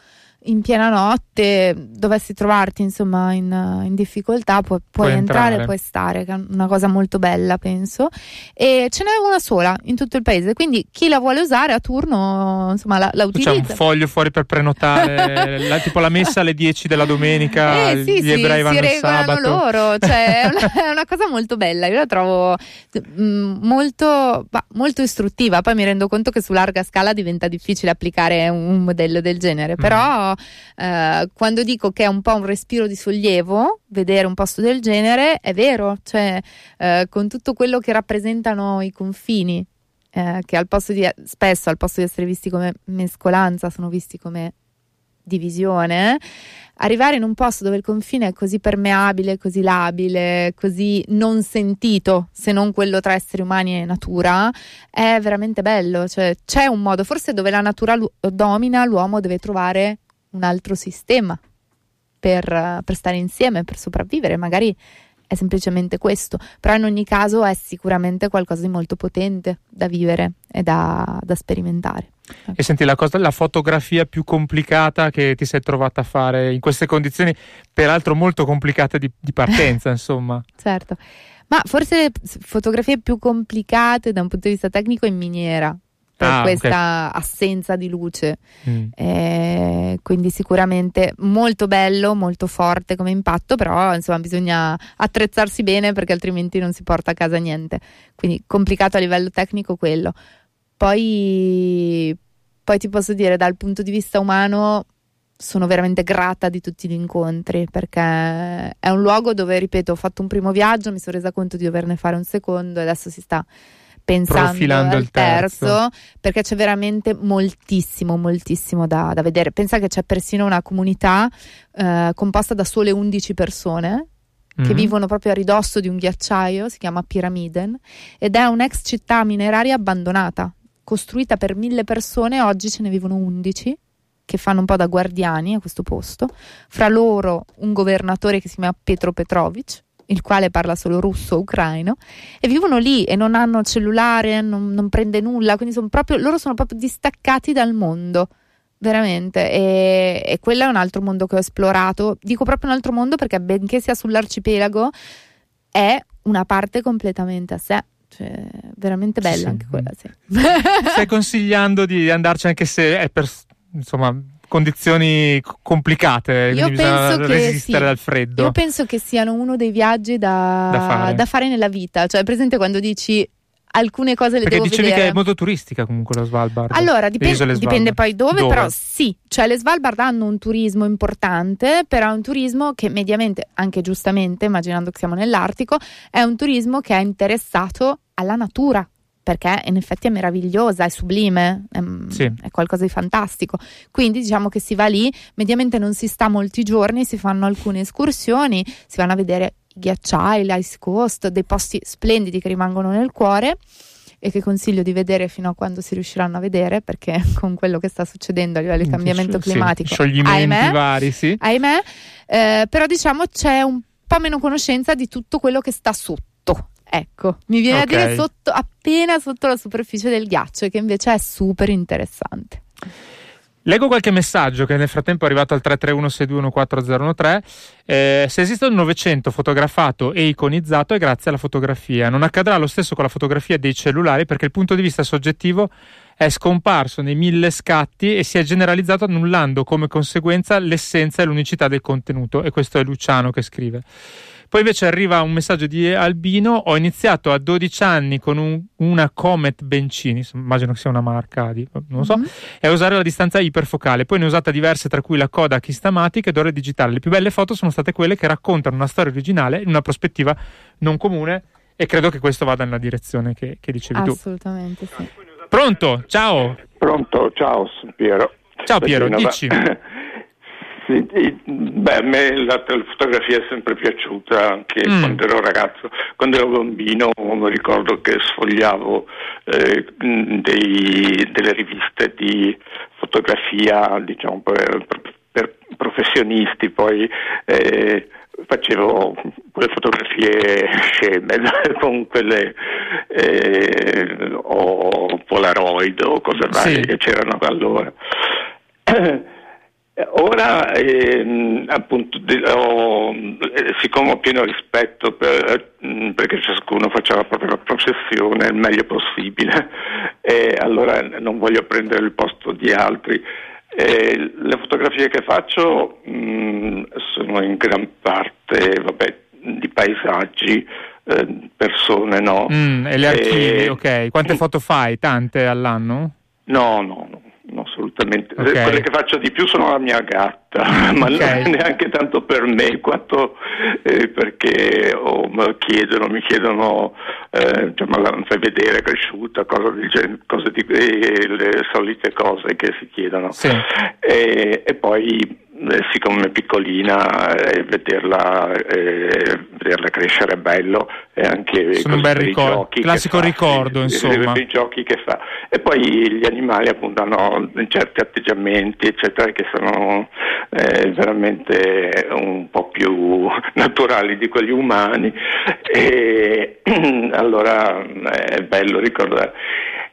in piena notte dovessi trovarti insomma in, in difficoltà puoi, puoi entrare, entrare, puoi stare che è una cosa molto bella penso. E ce n'è una sola in tutto il paese quindi chi la vuole usare a turno insomma la, la utilizza c'è un foglio fuori per prenotare la, tipo la messa alle 10 della domenica eh, sì, gli sì, ebrei vanno si il sabato. loro cioè è una, è una, cosa molto bella io la trovo mh, mm, molto, bah, molto istruttiva poi mi rendo conto che su larga scala diventa difficile applicare un modello del genere mm. Eh, quando dico che è un po' un respiro di sollievo vedere un posto del genere, è vero, cioè eh, con tutto quello che rappresentano i confini, eh, che al di, spesso al posto di essere visti come mescolanza sono visti come divisione, arrivare in un posto dove il confine è così permeabile, così labile, così non sentito, se non quello tra esseri umani e natura, è veramente bello. Cioè, c'è un modo, forse dove la natura lu- domina, l'uomo deve trovare un altro sistema per, per stare insieme, per sopravvivere, magari è semplicemente questo, però in ogni caso è sicuramente qualcosa di molto potente da vivere e da, da sperimentare. E senti, la, cosa, la, fotografia più complicata che ti sei trovata a fare in queste condizioni, peraltro molto complicate di, di partenza, insomma. Certo, ma forse le fotografie più complicate da un punto di vista tecnico in miniera, per ah, questa okay. assenza di luce. Mm. Eh, quindi sicuramente molto bello, molto forte come impatto, però insomma bisogna attrezzarsi bene perché altrimenti non si porta a casa niente. Quindi complicato a livello tecnico quello. Poi, poi ti posso dire dal punto di vista umano sono veramente grata di tutti gli incontri perché è un luogo dove, ripeto, ho fatto un primo viaggio, mi sono resa conto di doverne fare un secondo e adesso si sta pensando al terzo, terzo, perché c'è veramente moltissimo, moltissimo da, da, vedere. Pensa che c'è persino una comunità eh, composta da sole 11 persone che mm-hmm. vivono proprio a ridosso di un ghiacciaio, si chiama Pyramiden, ed è un'ex città mineraria abbandonata, costruita per mille persone, oggi ce ne vivono 11 che fanno un po' da guardiani a questo posto, fra loro un governatore che si chiama Petro Petrovic, il quale parla solo russo ucraino, e vivono lì e non hanno cellulare, non, non prende nulla, quindi sono proprio, loro sono proprio distaccati dal mondo. Veramente, e, e quello è un altro mondo che ho esplorato. Dico proprio un altro mondo perché, benché sia sull'arcipelago, è una parte completamente a sé cioè, veramente bella sì. anche quella. Sì. Stai consigliando di andarci anche se è per insomma condizioni complicate, Io penso che resistere sì. al freddo. Io penso che siano uno dei viaggi da, da, fare. da fare. nella vita, cioè presente quando dici alcune cose le Perché devo dicevi vedere. che è molto turistica comunque la Svalbard. Allora, dipende, dipende poi dove, dove, però sì, cioè le Svalbard hanno un turismo importante, però è un turismo che mediamente, anche giustamente, immaginando che siamo nell'Artico, è un turismo che è interessato alla natura, perché in effetti è meravigliosa, è sublime, è, sì. è, qualcosa di fantastico. Quindi diciamo che si va lì, mediamente non si sta molti giorni, si fanno alcune escursioni, si vanno a vedere i ghiacciai, l'ice coast, dei posti splendidi che rimangono nel cuore e che consiglio di vedere fino a quando si riusciranno a vedere perché con quello che sta succedendo a livello di cambiamento sì, climatico scioglimenti ahimè, vari sì ahimè eh, però diciamo c'è un po' meno conoscenza di tutto quello che sta sotto Ecco, mi viene okay. a dire sotto, appena sotto la superficie del ghiaccio, che invece è super interessante. Leggo qualche messaggio che nel frattempo è arrivato al 331-621-4013. Eh, se esiste un Novecento fotografato e iconizzato è grazie alla fotografia. Non accadrà lo stesso con la fotografia dei cellulari perché il punto di vista soggettivo è scomparso nei mille scatti e si è generalizzato annullando come conseguenza l'essenza e l'unicità del contenuto. E questo è Luciano che scrive. Poi invece arriva un messaggio di Albino, ho iniziato a 12 anni con un, una Comet Bencini, immagino che sia una marca di, non so, mm-hmm. e a usare la distanza iperfocale. Poi ne ho usate diverse, tra cui la Kodak Instamatic ed ora digitale. Le più belle foto sono state quelle che raccontano una storia originale in una prospettiva non comune e credo che questo vada nella direzione che, che dicevi tu. Assolutamente sì. Pronto? Ciao. Pronto, ciao Piero. Ciao Piero, Perché, dici. Sì, beh, a me la, fotografia è sempre piaciuta anche Mm. quando ero ragazzo. Quando ero bambino mi ricordo che sfogliavo eh, dei- delle riviste di fotografia, diciamo, per, per professionisti, poi eh, facevo quelle fotografie sceme con quelle eh, o Polaroid o cose varie Sì. che c'erano allora. Ora, ehm, appunto, ho- eh, siccome ho pieno rispetto per- perché ciascuno faceva la propria professione il meglio possibile, e allora non voglio prendere il posto di altri. Eh, le fotografie che faccio mh, sono in gran parte vabbè, di paesaggi, eh, persone, no? Mm, e le archivi, Eh, ok. Quante foto fai? Tante all'anno? No, no, no, no, assolutamente. Ok. Quelle che faccio di più sono la mia gatta, ma Ok. non neanche tanto per me quanto eh, perché oh, chiedono, mi chiedono, eh, cioè, ma la fai vedere è cresciuta, cose, del genere, cose di, eh, le solite cose che si chiedono. Sì. E, e poi, siccome è piccolina, eh, vederla, eh, vederla crescere è bello e anche Sono un bel ricordo, classico fa, ricordo, sì, insomma. i giochi che fa. E poi gli animali appunto hanno certi atteggiamenti, eccetera, che sono eh, veramente un po' più naturali di quelli umani. E allora è bello ricordare.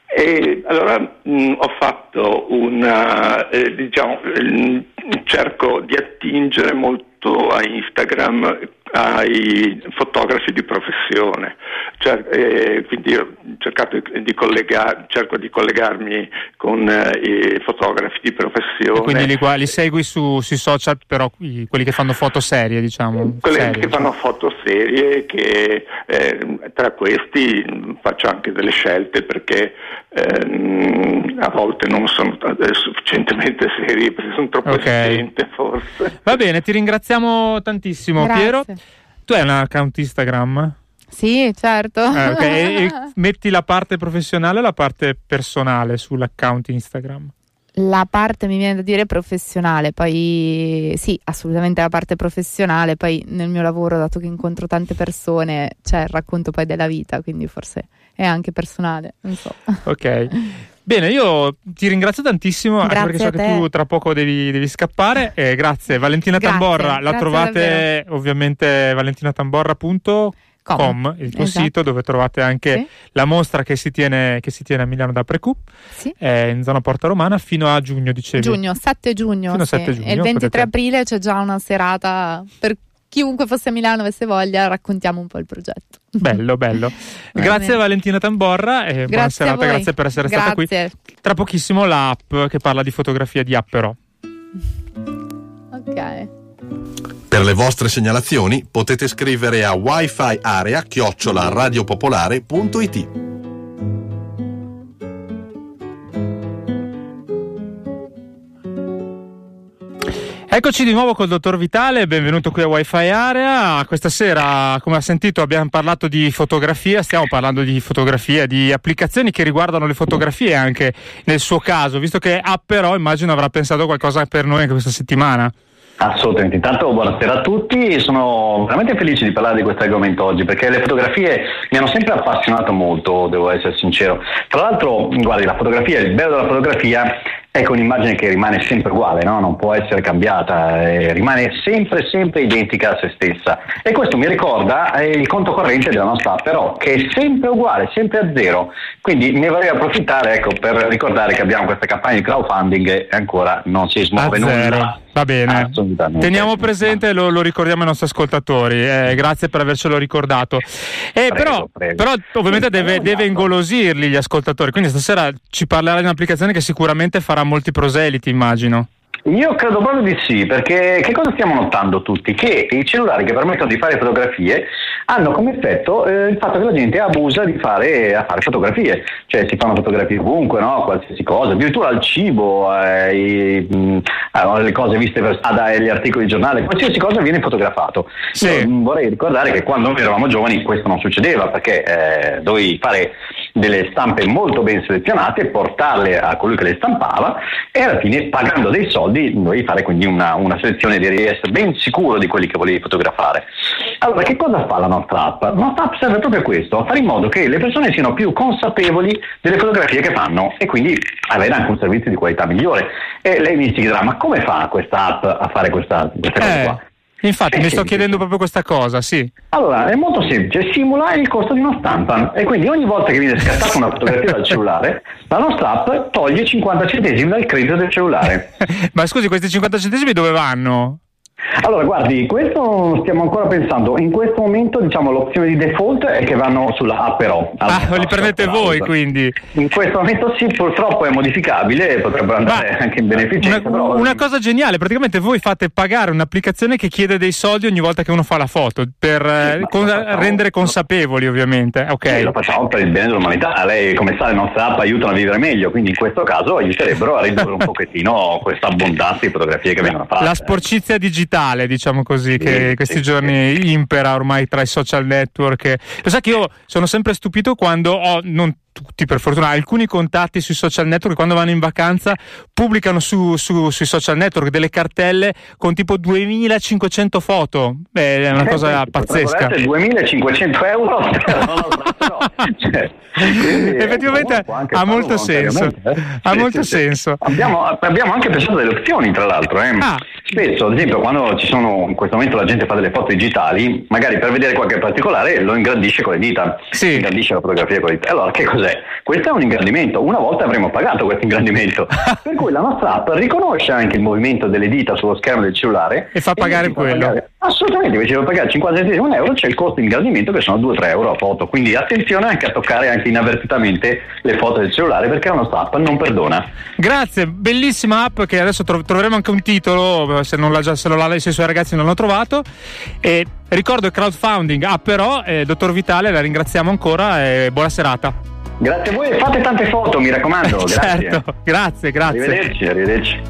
E allora mh, ho fatto una, eh, diciamo, mm, cerco di attingere molto a Instagram ai fotografi di professione, Cioè, eh, quindi ho cercato di collegar- cerco di collegarmi con eh, i fotografi di professione. E quindi li, li segui su- sui social, però quelli che fanno foto serie, diciamo. Quelli serie, che fanno foto serie, che eh, tra questi faccio anche delle scelte perché ehm, a volte non sono sufficientemente serie perché sono troppo Ok. esigente forse. Va bene, ti ringraziamo tantissimo, Grazie. Piero. Tu hai un account Instagram? Sì, certo. Ok, e- e metti la parte professionale o la parte personale sull'account Instagram? La parte mi viene da dire professionale, poi sì, assolutamente la parte professionale, poi nel mio lavoro, dato che incontro tante persone, c'è il racconto poi della vita, quindi forse è anche personale, non so. Ok. Bene, io ti ringrazio tantissimo anche Grazie perché so che tu tra poco devi, devi scappare. Eh, grazie, Valentina Grazie, Tamborra. La trovate davvero. ovviamente valentinatamborra.com, Com. il tuo Esatto. sito dove trovate anche Sì. la mostra che si tiene, che si tiene a Milano da Precoup, Sì. eh, in zona Porta Romana, fino a giugno, dicevi. Giugno, 7 giugno. Fino sì. 7 giugno, E il 23 potete- aprile c'è già una serata per chiunque fosse a Milano avesse voglia, raccontiamo un po' il progetto. Bello, bello. Grazie Valentina Tamborra e buona Grazie a serata, grazie per essere stata qui. Grazie. Tra pochissimo l'app che parla di fotografia di Apperò. Ok. Per le vostre segnalazioni potete scrivere a wifi area chiocciola Eccoci di nuovo col dottor Vitale, benvenuto qui a Wi-Fi Area. Questa sera, come ha sentito, abbiamo parlato di fotografia, stiamo parlando di fotografia, di applicazioni che riguardano le fotografie anche nel suo caso, visto che Apperò immagino avrà pensato qualcosa per noi anche questa settimana. Assolutamente, intanto buonasera a tutti, sono veramente felice di parlare di questo argomento oggi perché le fotografie mi hanno sempre appassionato molto, devo essere sincero. Tra l'altro, guardi, la fotografia, il bello della fotografia è un'immagine che rimane sempre uguale, no? non può essere cambiata, eh, rimane sempre, sempre identica a se stessa. E questo mi ricorda eh, il conto corrente della nostra app, però, che è sempre uguale, sempre a zero. Quindi ne vorrei approfittare ecco, per ricordare che abbiamo questa campagna di crowdfunding e ancora non si smuove a zero. nulla. Va bene. Teniamo presente lo, lo ricordiamo ai nostri ascoltatori. Eh, grazie per avercelo ricordato. Eh, Prego, però, prego. però, ovviamente deve, deve ingolosirli gli ascoltatori. Quindi stasera ci parlerà di un'applicazione che sicuramente farà molti proseliti, immagino. Io credo proprio di sì, perché che cosa stiamo notando tutti? Che i cellulari che permettono di fare fotografie hanno come effetto eh, il fatto che la gente abusa di fare, a fare fotografie, cioè si fanno fotografie ovunque, no? qualsiasi cosa, addirittura al cibo, eh, mh, le cose viste per strada e gli articoli di giornale, qualsiasi cosa viene fotografato. Sì. Io, vorrei ricordare che quando noi eravamo giovani questo non succedeva perché eh, dovevi fare delle stampe molto ben selezionate, portarle a colui che le stampava e alla fine pagando dei soldi dovevi fare quindi una, una selezione di essere ben sicuro di quelli che volevi fotografare. Allora che cosa fa la nostra app? La nostra app serve proprio a questo, a fare in modo che le persone siano più consapevoli delle fotografie che fanno e quindi avere anche un servizio di qualità migliore. E lei mi si chiederà ma come fa questa app a fare questa, questa cosa eh. qua? Infatti, mi sto chiedendo proprio questa cosa, sì. Allora, è molto semplice, simula il costo di una stampa e quindi ogni volta che viene scattata una fotografia dal cellulare, la nostra app toglie 50 centesimi dal credito del cellulare. Ma scusi, questi 50 centesimi dove vanno? Allora, guardi, questo stiamo ancora pensando. In questo momento, diciamo, l'opzione di default è che vanno sulla app però. Ah, li prendete voi quindi. In questo momento sì, purtroppo è modificabile, potrebbero andare anche in beneficenza. Una, però- una cosa geniale, praticamente voi fate pagare un'applicazione che chiede dei soldi ogni volta che uno fa la foto, per eh, ma con- facciamo- rendere consapevoli ovviamente. Ok. Sì, lo facciamo per il bene dell'umanità. Lei, come sa, le nostre app aiutano a vivere meglio, quindi in questo caso aiuterebbero a ridurre un pochettino questa abbondanza di fotografie che vengono fatte. La sporcizia digitale, diciamo così, che questi giorni impera ormai tra i social network. Lo sai che io sono sempre stupito quando ho, non tutti per fortuna, alcuni contatti sui social network quando vanno in vacanza pubblicano su- su- sui social network delle cartelle con tipo 2500 foto. Beh, è una Eh, cosa sì, pazzesca. potrebbero essere 2500 euro so, cioè, Effettivamente ha molto senso. eh. Ha Sì, molto sì, sì. senso. Abbiamo, abbiamo anche pensato delle opzioni tra l'altro eh. Ah. spesso ad esempio quando ci sono in questo momento la gente fa delle foto digitali magari per vedere qualche particolare lo ingrandisce con le dita Sì. ingrandisce la fotografia con le dita allora che cos'è? questo è un ingrandimento una volta avremmo pagato questo ingrandimento per cui la nostra app riconosce anche il movimento delle dita sullo schermo del cellulare E fa pagare di quello. pagare- assolutamente invece di pagare 50 centesimi un euro c'è il costo di ingrandimento che sono 2-3 euro a foto quindi attenzione anche a toccare anche inavvertitamente le foto del cellulare perché la nostra app non perdona Grazie, bellissima app che adesso tro- troveremo anche un titolo se non l'ha già se, lo l'ha- se i suoi ragazzi non l'hanno trovato. E ricordo il crowdfunding app però, eh, dottor Vitale, la ringraziamo ancora e buona serata. Grazie a voi e fate tante foto, mi raccomando. Grazie. certo, grazie, grazie. Arrivederci, arrivederci.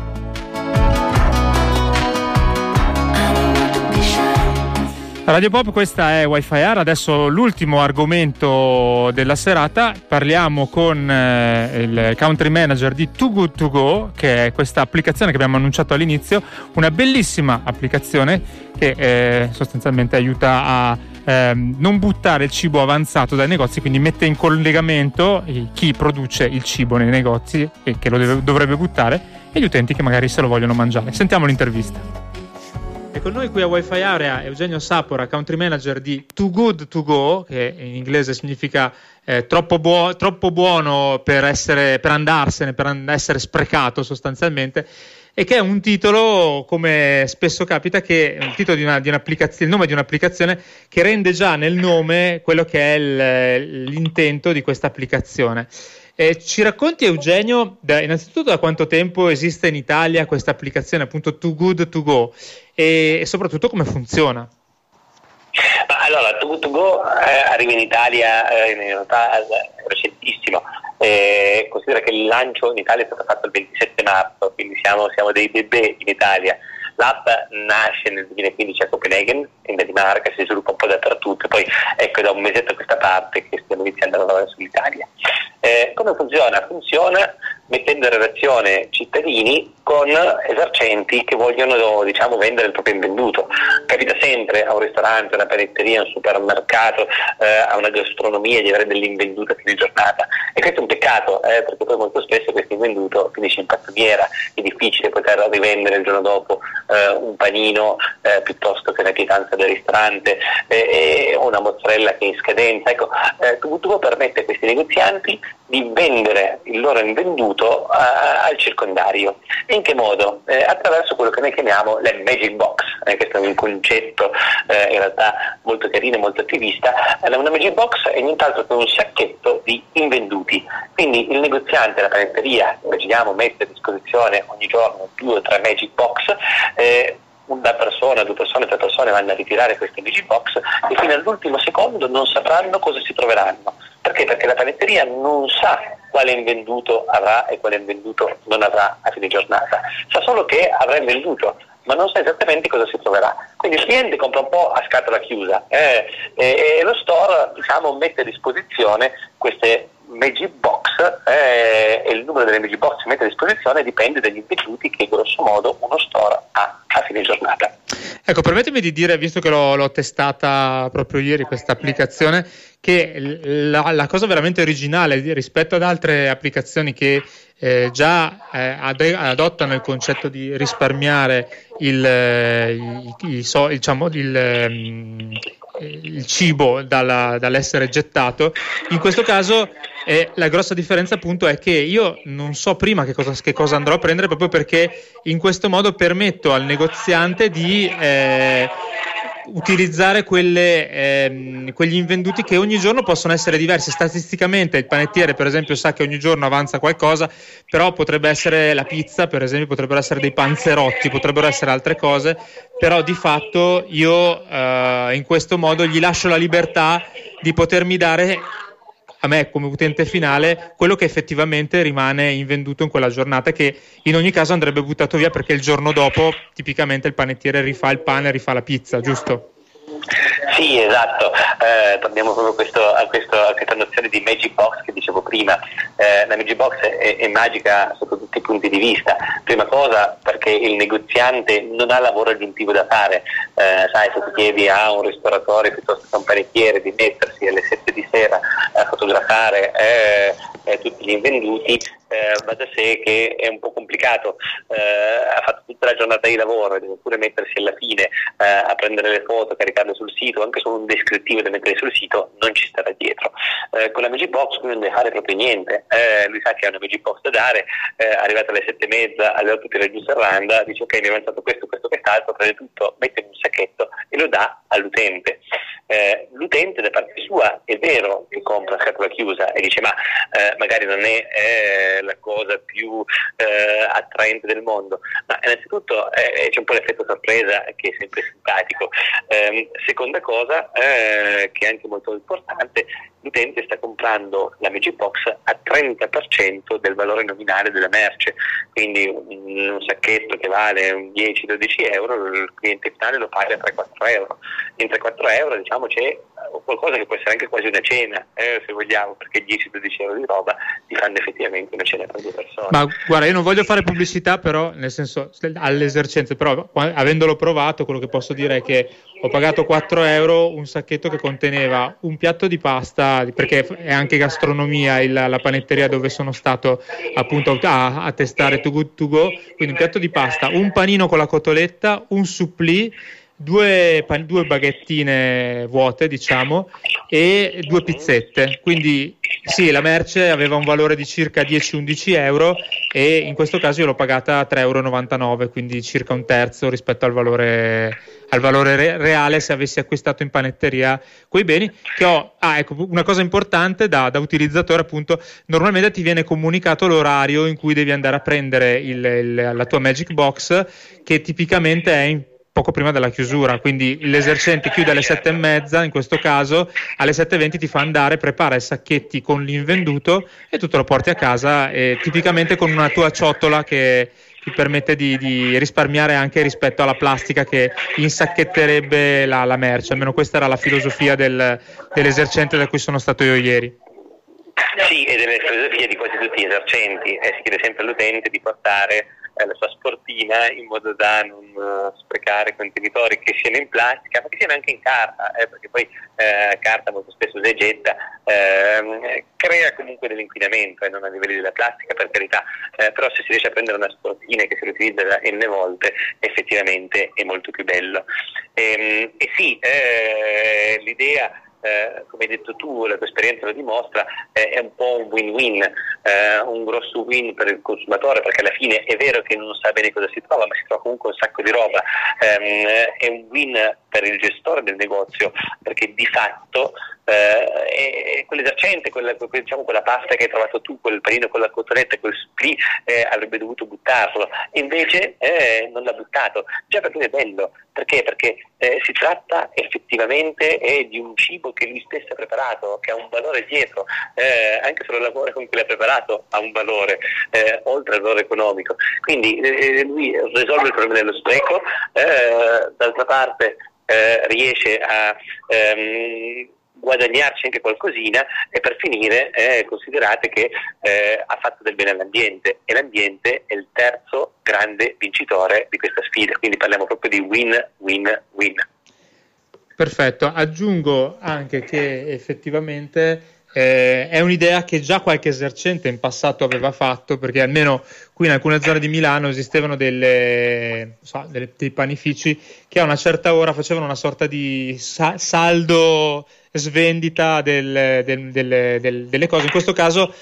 Radio Pop, questa è Wi-Fi Art, adesso l'ultimo argomento della serata, parliamo con eh, il country manager di Too Good To Go, che è questa applicazione che abbiamo annunciato all'inizio, una bellissima applicazione che eh, sostanzialmente aiuta a ehm, non buttare il cibo avanzato dai negozi, quindi mette in collegamento eh, chi produce il cibo nei negozi e che lo deve- dovrebbe buttare e gli utenti che magari se lo vogliono mangiare. Sentiamo l'intervista. E con noi qui a Wi-Fi Area Eugenio Sapora, country manager di Too Good To Go, che in inglese significa eh, troppo, buo- troppo buono per, essere, per andarsene, per an- essere sprecato sostanzialmente, e che è un titolo, come spesso capita, che è il titolo di, una, di il nome di un'applicazione che rende già nel nome quello che è il- l'intento di questa applicazione. Eh, ci racconti Eugenio, da- innanzitutto da quanto tempo esiste in Italia questa applicazione appunto Too Good To Go e, e soprattutto come funziona? Ma allora, Good To Go eh, arriva in Italia eh, in realtà eh, recentissimo. Eh, considera che il lancio in Italia è stato fatto il 27 marzo, quindi siamo, siamo dei bebè in Italia. L'app nasce nel 2015 a Copenaghen, in Danimarca, si sviluppa un po' dappertutto, poi ecco da un mesetto a questa parte che stiamo iniziando a lavorare sull'Italia. Eh, come funziona? Funziona mettendo in relazione cittadini con esercenti che vogliono diciamo, vendere il proprio invenduto. Capita sempre a un ristorante, a una panetteria, a un supermercato, eh, a una gastronomia di avere dell'invenduto a fine giornata e questo è un peccato eh, perché poi molto spesso questo invenduto finisce in pattumiera, è difficile poter rivendere il giorno dopo eh, un panino eh, piuttosto che una pietanza del ristorante eh, eh, o una mozzarella che è in scadenza. Ecco, eh, Tubutubo permette a questi negozianti di vendere il loro invenduto uh, al circondario. In che modo? Eh, attraverso quello che noi chiamiamo le magic box, eh, questo è un concetto eh, in realtà molto carino e molto attivista. Eh, una magic box è nient'altro che un sacchetto di invenduti. Quindi il negoziante, la panetteria, immaginiamo, mette a disposizione ogni giorno due o tre magic box eh, una persona, due persone, tre persone vanno a ritirare queste magic box e fino all'ultimo secondo non sapranno cosa si troveranno. Perché? Perché la panetteria non sa quale invenduto avrà e quale invenduto non avrà a fine giornata, sa solo che avrà invenduto, ma non sa esattamente cosa si troverà. Quindi il cliente compra un po' a scatola chiusa eh, e, e, lo store diciamo, mette a disposizione queste Magic Box eh, e il numero delle Magic Box mette a disposizione dipende dagli invenduti che grosso modo uno store ha a fine giornata. Ecco, permettimi di dire, visto che l'ho, l'ho testata proprio ieri questa applicazione, che la, la, cosa veramente originale rispetto ad altre applicazioni che eh, già eh, adottano il concetto di risparmiare il, eh, il, il, il diciamo, mm, il cibo dalla, dall'essere gettato, in questo caso eh, la grossa differenza appunto è che io non so prima che cosa, che cosa, andrò a prendere proprio perché in questo modo permetto al negoziante di eh, utilizzare quelle, ehm, quegli invenduti che ogni giorno possono essere diversi. Statisticamente il panettiere per esempio sa che ogni giorno avanza qualcosa, però potrebbe essere la pizza, per esempio potrebbero essere dei panzerotti, potrebbero essere altre cose, però di fatto io eh, in questo modo gli lascio la libertà di potermi dare a me come utente finale quello che effettivamente rimane invenduto in quella giornata che in ogni caso andrebbe buttato via perché il giorno dopo tipicamente il panettiere rifà il pane e rifà la pizza, giusto? Sì, esatto, eh, torniamo proprio a, questo, a, questo, a, questa nozione di Magic Box che dicevo prima. Eh, la Magic Box è, è, magica sotto tutti i punti di vista. Prima cosa perché il negoziante non ha lavoro aggiuntivo da fare. Eh, sai, se tu chiedi a un ristoratore piuttosto che a un panettiere di mettersi alle 7 di sera a fotografare eh, eh, tutti gli invenduti, eh, va da sé che è un po' complicato, eh, ha fatto tutta la giornata di lavoro, deve pure mettersi alla fine eh, a prendere le foto, caricarle sul sito, anche solo un descrittivo da mettere sul sito, non ci starà dietro. Eh, con la Magic Box lui non deve fare proprio niente, eh, lui sa che ha una Magic Box da dare, eh, arrivato alle sette e mezza, alle otto tira giù serranda, dice ok mi è avanzato questo, questo, quest'altro, prende tutto, mette in un sacchetto e lo dà all'utente. Eh, l'utente da parte sua è vero che compra scatola chiusa e dice ma eh, magari non è eh, la cosa più eh, attraente del mondo, ma innanzitutto eh, c'è un po' l'effetto sorpresa che è sempre simpatico. Ehm, seconda cosa, eh, che è anche molto importante, l'utente sta comprando la Magic Box a 30% del valore nominale della merce, quindi un, un sacchetto che vale 10-12 euro, il cliente finale lo paga a 3-4 euro. In 3-4 euro diciamo c'è qualcosa che può essere anche quasi una cena, eh, se vogliamo, perché 10-12 euro di roba ti fanno effettivamente una cena per due persone. Ma guarda, io non voglio fare pubblicità, però, nel senso, all'esercenza, però avendolo provato, quello che posso dire è che ho pagato 4 euro un sacchetto che conteneva un piatto di pasta, perché è anche gastronomia il, la panetteria dove sono stato appunto a, a testare Too Good To Go, quindi un piatto di pasta, un panino con la cotoletta, un supplì due, due baghettine vuote, diciamo, e due pizzette. Quindi sì, la merce aveva un valore di circa 10-11 euro e in questo caso io l'ho pagata a 3,99 euro, quindi circa un terzo rispetto al valore, al valore re- reale se avessi acquistato in panetteria quei beni. Ho, ah, ecco, una cosa importante da, da, utilizzatore, appunto, normalmente ti viene comunicato l'orario in cui devi andare a prendere il, il, la tua Magic Box, che tipicamente è in poco prima della chiusura, quindi l'esercente chiude alle sette e mezza, in questo caso alle 7.20 ti fa andare, prepara i sacchetti con l'invenduto e tu te lo porti a casa, e, tipicamente con una tua ciotola che ti permette di, di, risparmiare anche rispetto alla plastica che insacchetterebbe la, la merce, almeno questa era la filosofia del, dell'esercente da cui sono stato io ieri. Sì, ed è la filosofia di quasi tutti gli esercenti, eh, si chiede sempre all'utente di portare eh, la sua sportina in modo da non uh, sprecare contenitori che siano in plastica ma che siano anche in carta eh, perché poi eh, carta molto spesso si getta ehm, crea comunque dell'inquinamento e non a livelli della plastica per carità eh, però se si riesce a prendere una sportina che si riutilizza da n volte effettivamente è molto più bello. E, ehm, e sì l'idea eh, come hai detto tu, la tua esperienza lo dimostra, eh, è un po' un win-win, eh, un grosso win per il consumatore perché alla fine è vero che non sa bene cosa si trova, ma si trova comunque un sacco di roba, ehm, è un win per il gestore del negozio perché di fatto eh, quell'esercente, quella, diciamo, quella pasta che hai trovato tu, quel panino con la cotoletta, quel supplì, eh, avrebbe dovuto buttarlo, e invece eh, non l'ha buttato. Già per lui è bello, perché? Perché eh, si tratta effettivamente eh, di un cibo che lui stesso ha preparato, che ha un valore dietro, eh, anche se lo lavoro con cui l'ha preparato ha un valore, oltre al valore economico. Quindi lui risolve il problema dello spreco, d'altra parte riesce a ehm, guadagnarci anche qualcosina e per finire eh, considerate che eh, ha fatto del bene all'ambiente e l'ambiente è il terzo grande vincitore di questa sfida, quindi parliamo proprio di win-win-win. Perfetto, aggiungo anche che effettivamente eh, è un'idea che già qualche esercente in passato aveva fatto, perché almeno qui in alcune zone di Milano esistevano delle, so, delle, dei panifici che a una certa ora facevano una sorta di sa- saldo svendita del, del, del, delle cose. In questo caso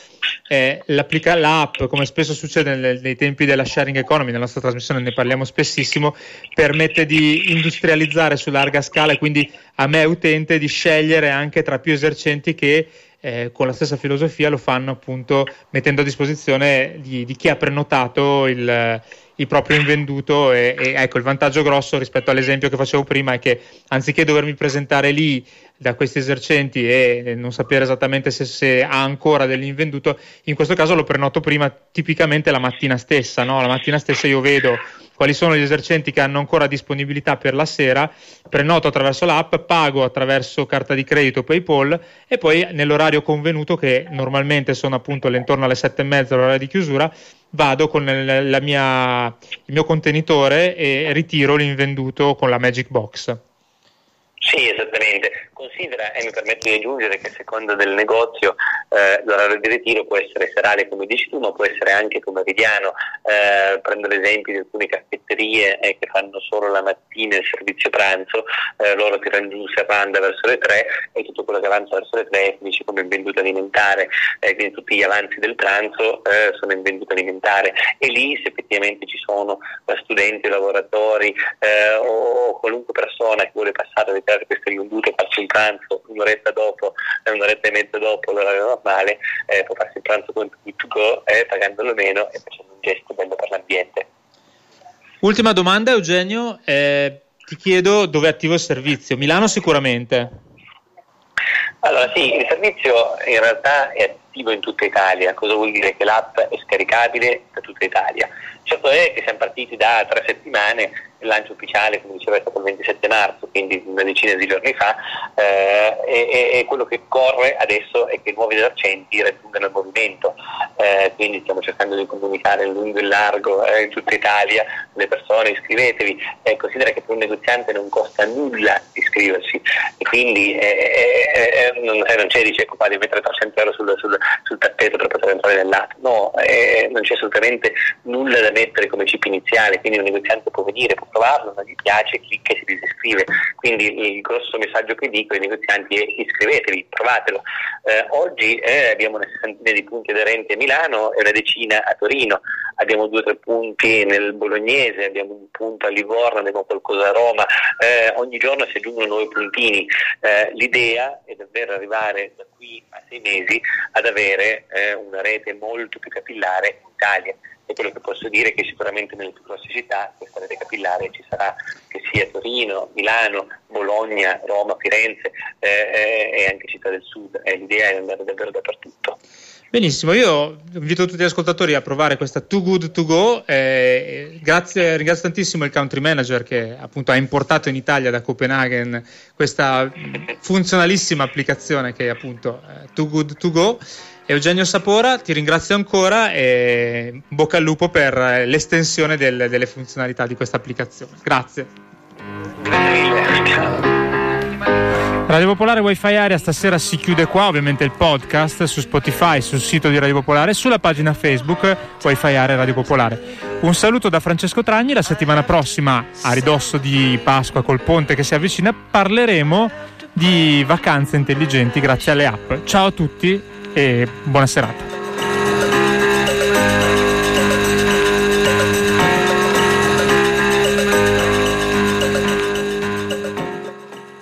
eh, l'app, come spesso succede nei, nei, tempi della sharing economy, nella nostra trasmissione ne parliamo spessissimo, permette di industrializzare su larga scala e quindi a me utente di scegliere anche tra più esercenti che eh, con la stessa filosofia lo fanno appunto mettendo a disposizione di, di chi ha prenotato il, il proprio invenduto e, e, ecco il vantaggio grosso rispetto all'esempio che facevo prima è che anziché dovermi presentare lì da questi esercenti e non sapere esattamente se, se ha ancora dell'invenduto in questo caso lo prenoto prima tipicamente la mattina stessa no? la mattina stessa io vedo quali sono gli esercenti che hanno ancora disponibilità per la sera, prenoto attraverso l'app, pago attraverso carta di credito PayPal e poi nell'orario convenuto che normalmente sono appunto intorno alle sette e mezza l'ora di chiusura vado con la mia, il mio contenitore e ritiro l'invenduto con la Magic Box. Sì, esattamente. Considera, e mi permetto di aggiungere che a seconda del negozio eh, l'orario di ritiro può essere serale come dici tu, ma può essere anche pomeridiano. Eh, prendo l'esempio di alcune caffetterie eh, che fanno solo la mattina il servizio pranzo, eh, loro tirano giù serranda verso le 3 e tutto quello che avanza verso le 3 finisce come invenduto alimentare, eh, quindi tutti gli avanzi del pranzo eh, sono invenduto alimentare e lì se effettivamente ci sono studenti, lavoratori o qualunque persona che vuole passare a ritirare questo invenduto e un pranzo un'oretta dopo, un'oretta e mezza dopo l'orario normale, eh, può farsi il pranzo con to go eh, pagandolo meno e facendo un gesto bello per l'ambiente. Ultima domanda Eugenio, eh, ti chiedo dove è attivo il servizio, Milano sicuramente. Allora sì, il servizio in realtà è attivo in tutta Italia, cosa vuol dire? Che l'app è scaricabile da tutta Italia. Certo è che siamo partiti da tre settimane il lancio ufficiale, come diceva, è stato il 27 marzo, quindi una decina di giorni fa, eh, e, e, quello che corre adesso è che i nuovi esercenti raggiungano il movimento, eh, quindi stiamo cercando di comunicare in lungo e largo eh, in tutta Italia, le persone iscrivetevi, eh, considera che per un negoziante non costa nulla iscriversi. E quindi eh, eh, non, non, c'è dice qua di mettere 300 euro sul, sul, sul tappeto per poter entrare nell'app, no, non c'è assolutamente nulla da mettere come chip iniziale, quindi un negoziante può venire, può provarlo, non gli piace, clicca e si disiscrive. Quindi il grosso messaggio che dico ai negozianti è iscrivetevi, provatelo. Eh, oggi eh, abbiamo una sessantina di punti aderenti a Milano e una decina a Torino, abbiamo due o tre punti nel Bolognese, abbiamo un punto a Livorno, abbiamo qualcosa a Roma, eh, ogni giorno si aggiungono nuovi puntini. Eh, l'idea è davvero arrivare da qui a sei mesi ad avere eh, una rete molto più capillare in Italia e quello che posso dire è che sicuramente nelle più grosse città questa rete capillare ci sarà, che sia Torino, Milano, Bologna, Roma, Firenze eh, eh, e anche città del sud. Eh, l'idea è andare davvero dappertutto. Benissimo, io invito tutti gli ascoltatori a provare questa Too Good To Go. Eh, grazie, ringrazio tantissimo il country manager che appunto ha importato in Italia da Copenaghen questa funzionalissima applicazione che è appunto eh, Too Good To Go. Eugenio Sapora, ti ringrazio ancora e bocca al lupo per l'estensione del, delle funzionalità di questa applicazione. Grazie. Radio Popolare Wi-Fi Area stasera si chiude qua, ovviamente il podcast su Spotify, sul sito di Radio Popolare e sulla pagina Facebook Wi-Fi Area Radio Popolare. Un saluto da Francesco Tragni, la settimana prossima a ridosso di Pasqua col ponte che si avvicina parleremo di vacanze intelligenti grazie alle app. Ciao a tutti e buona serata.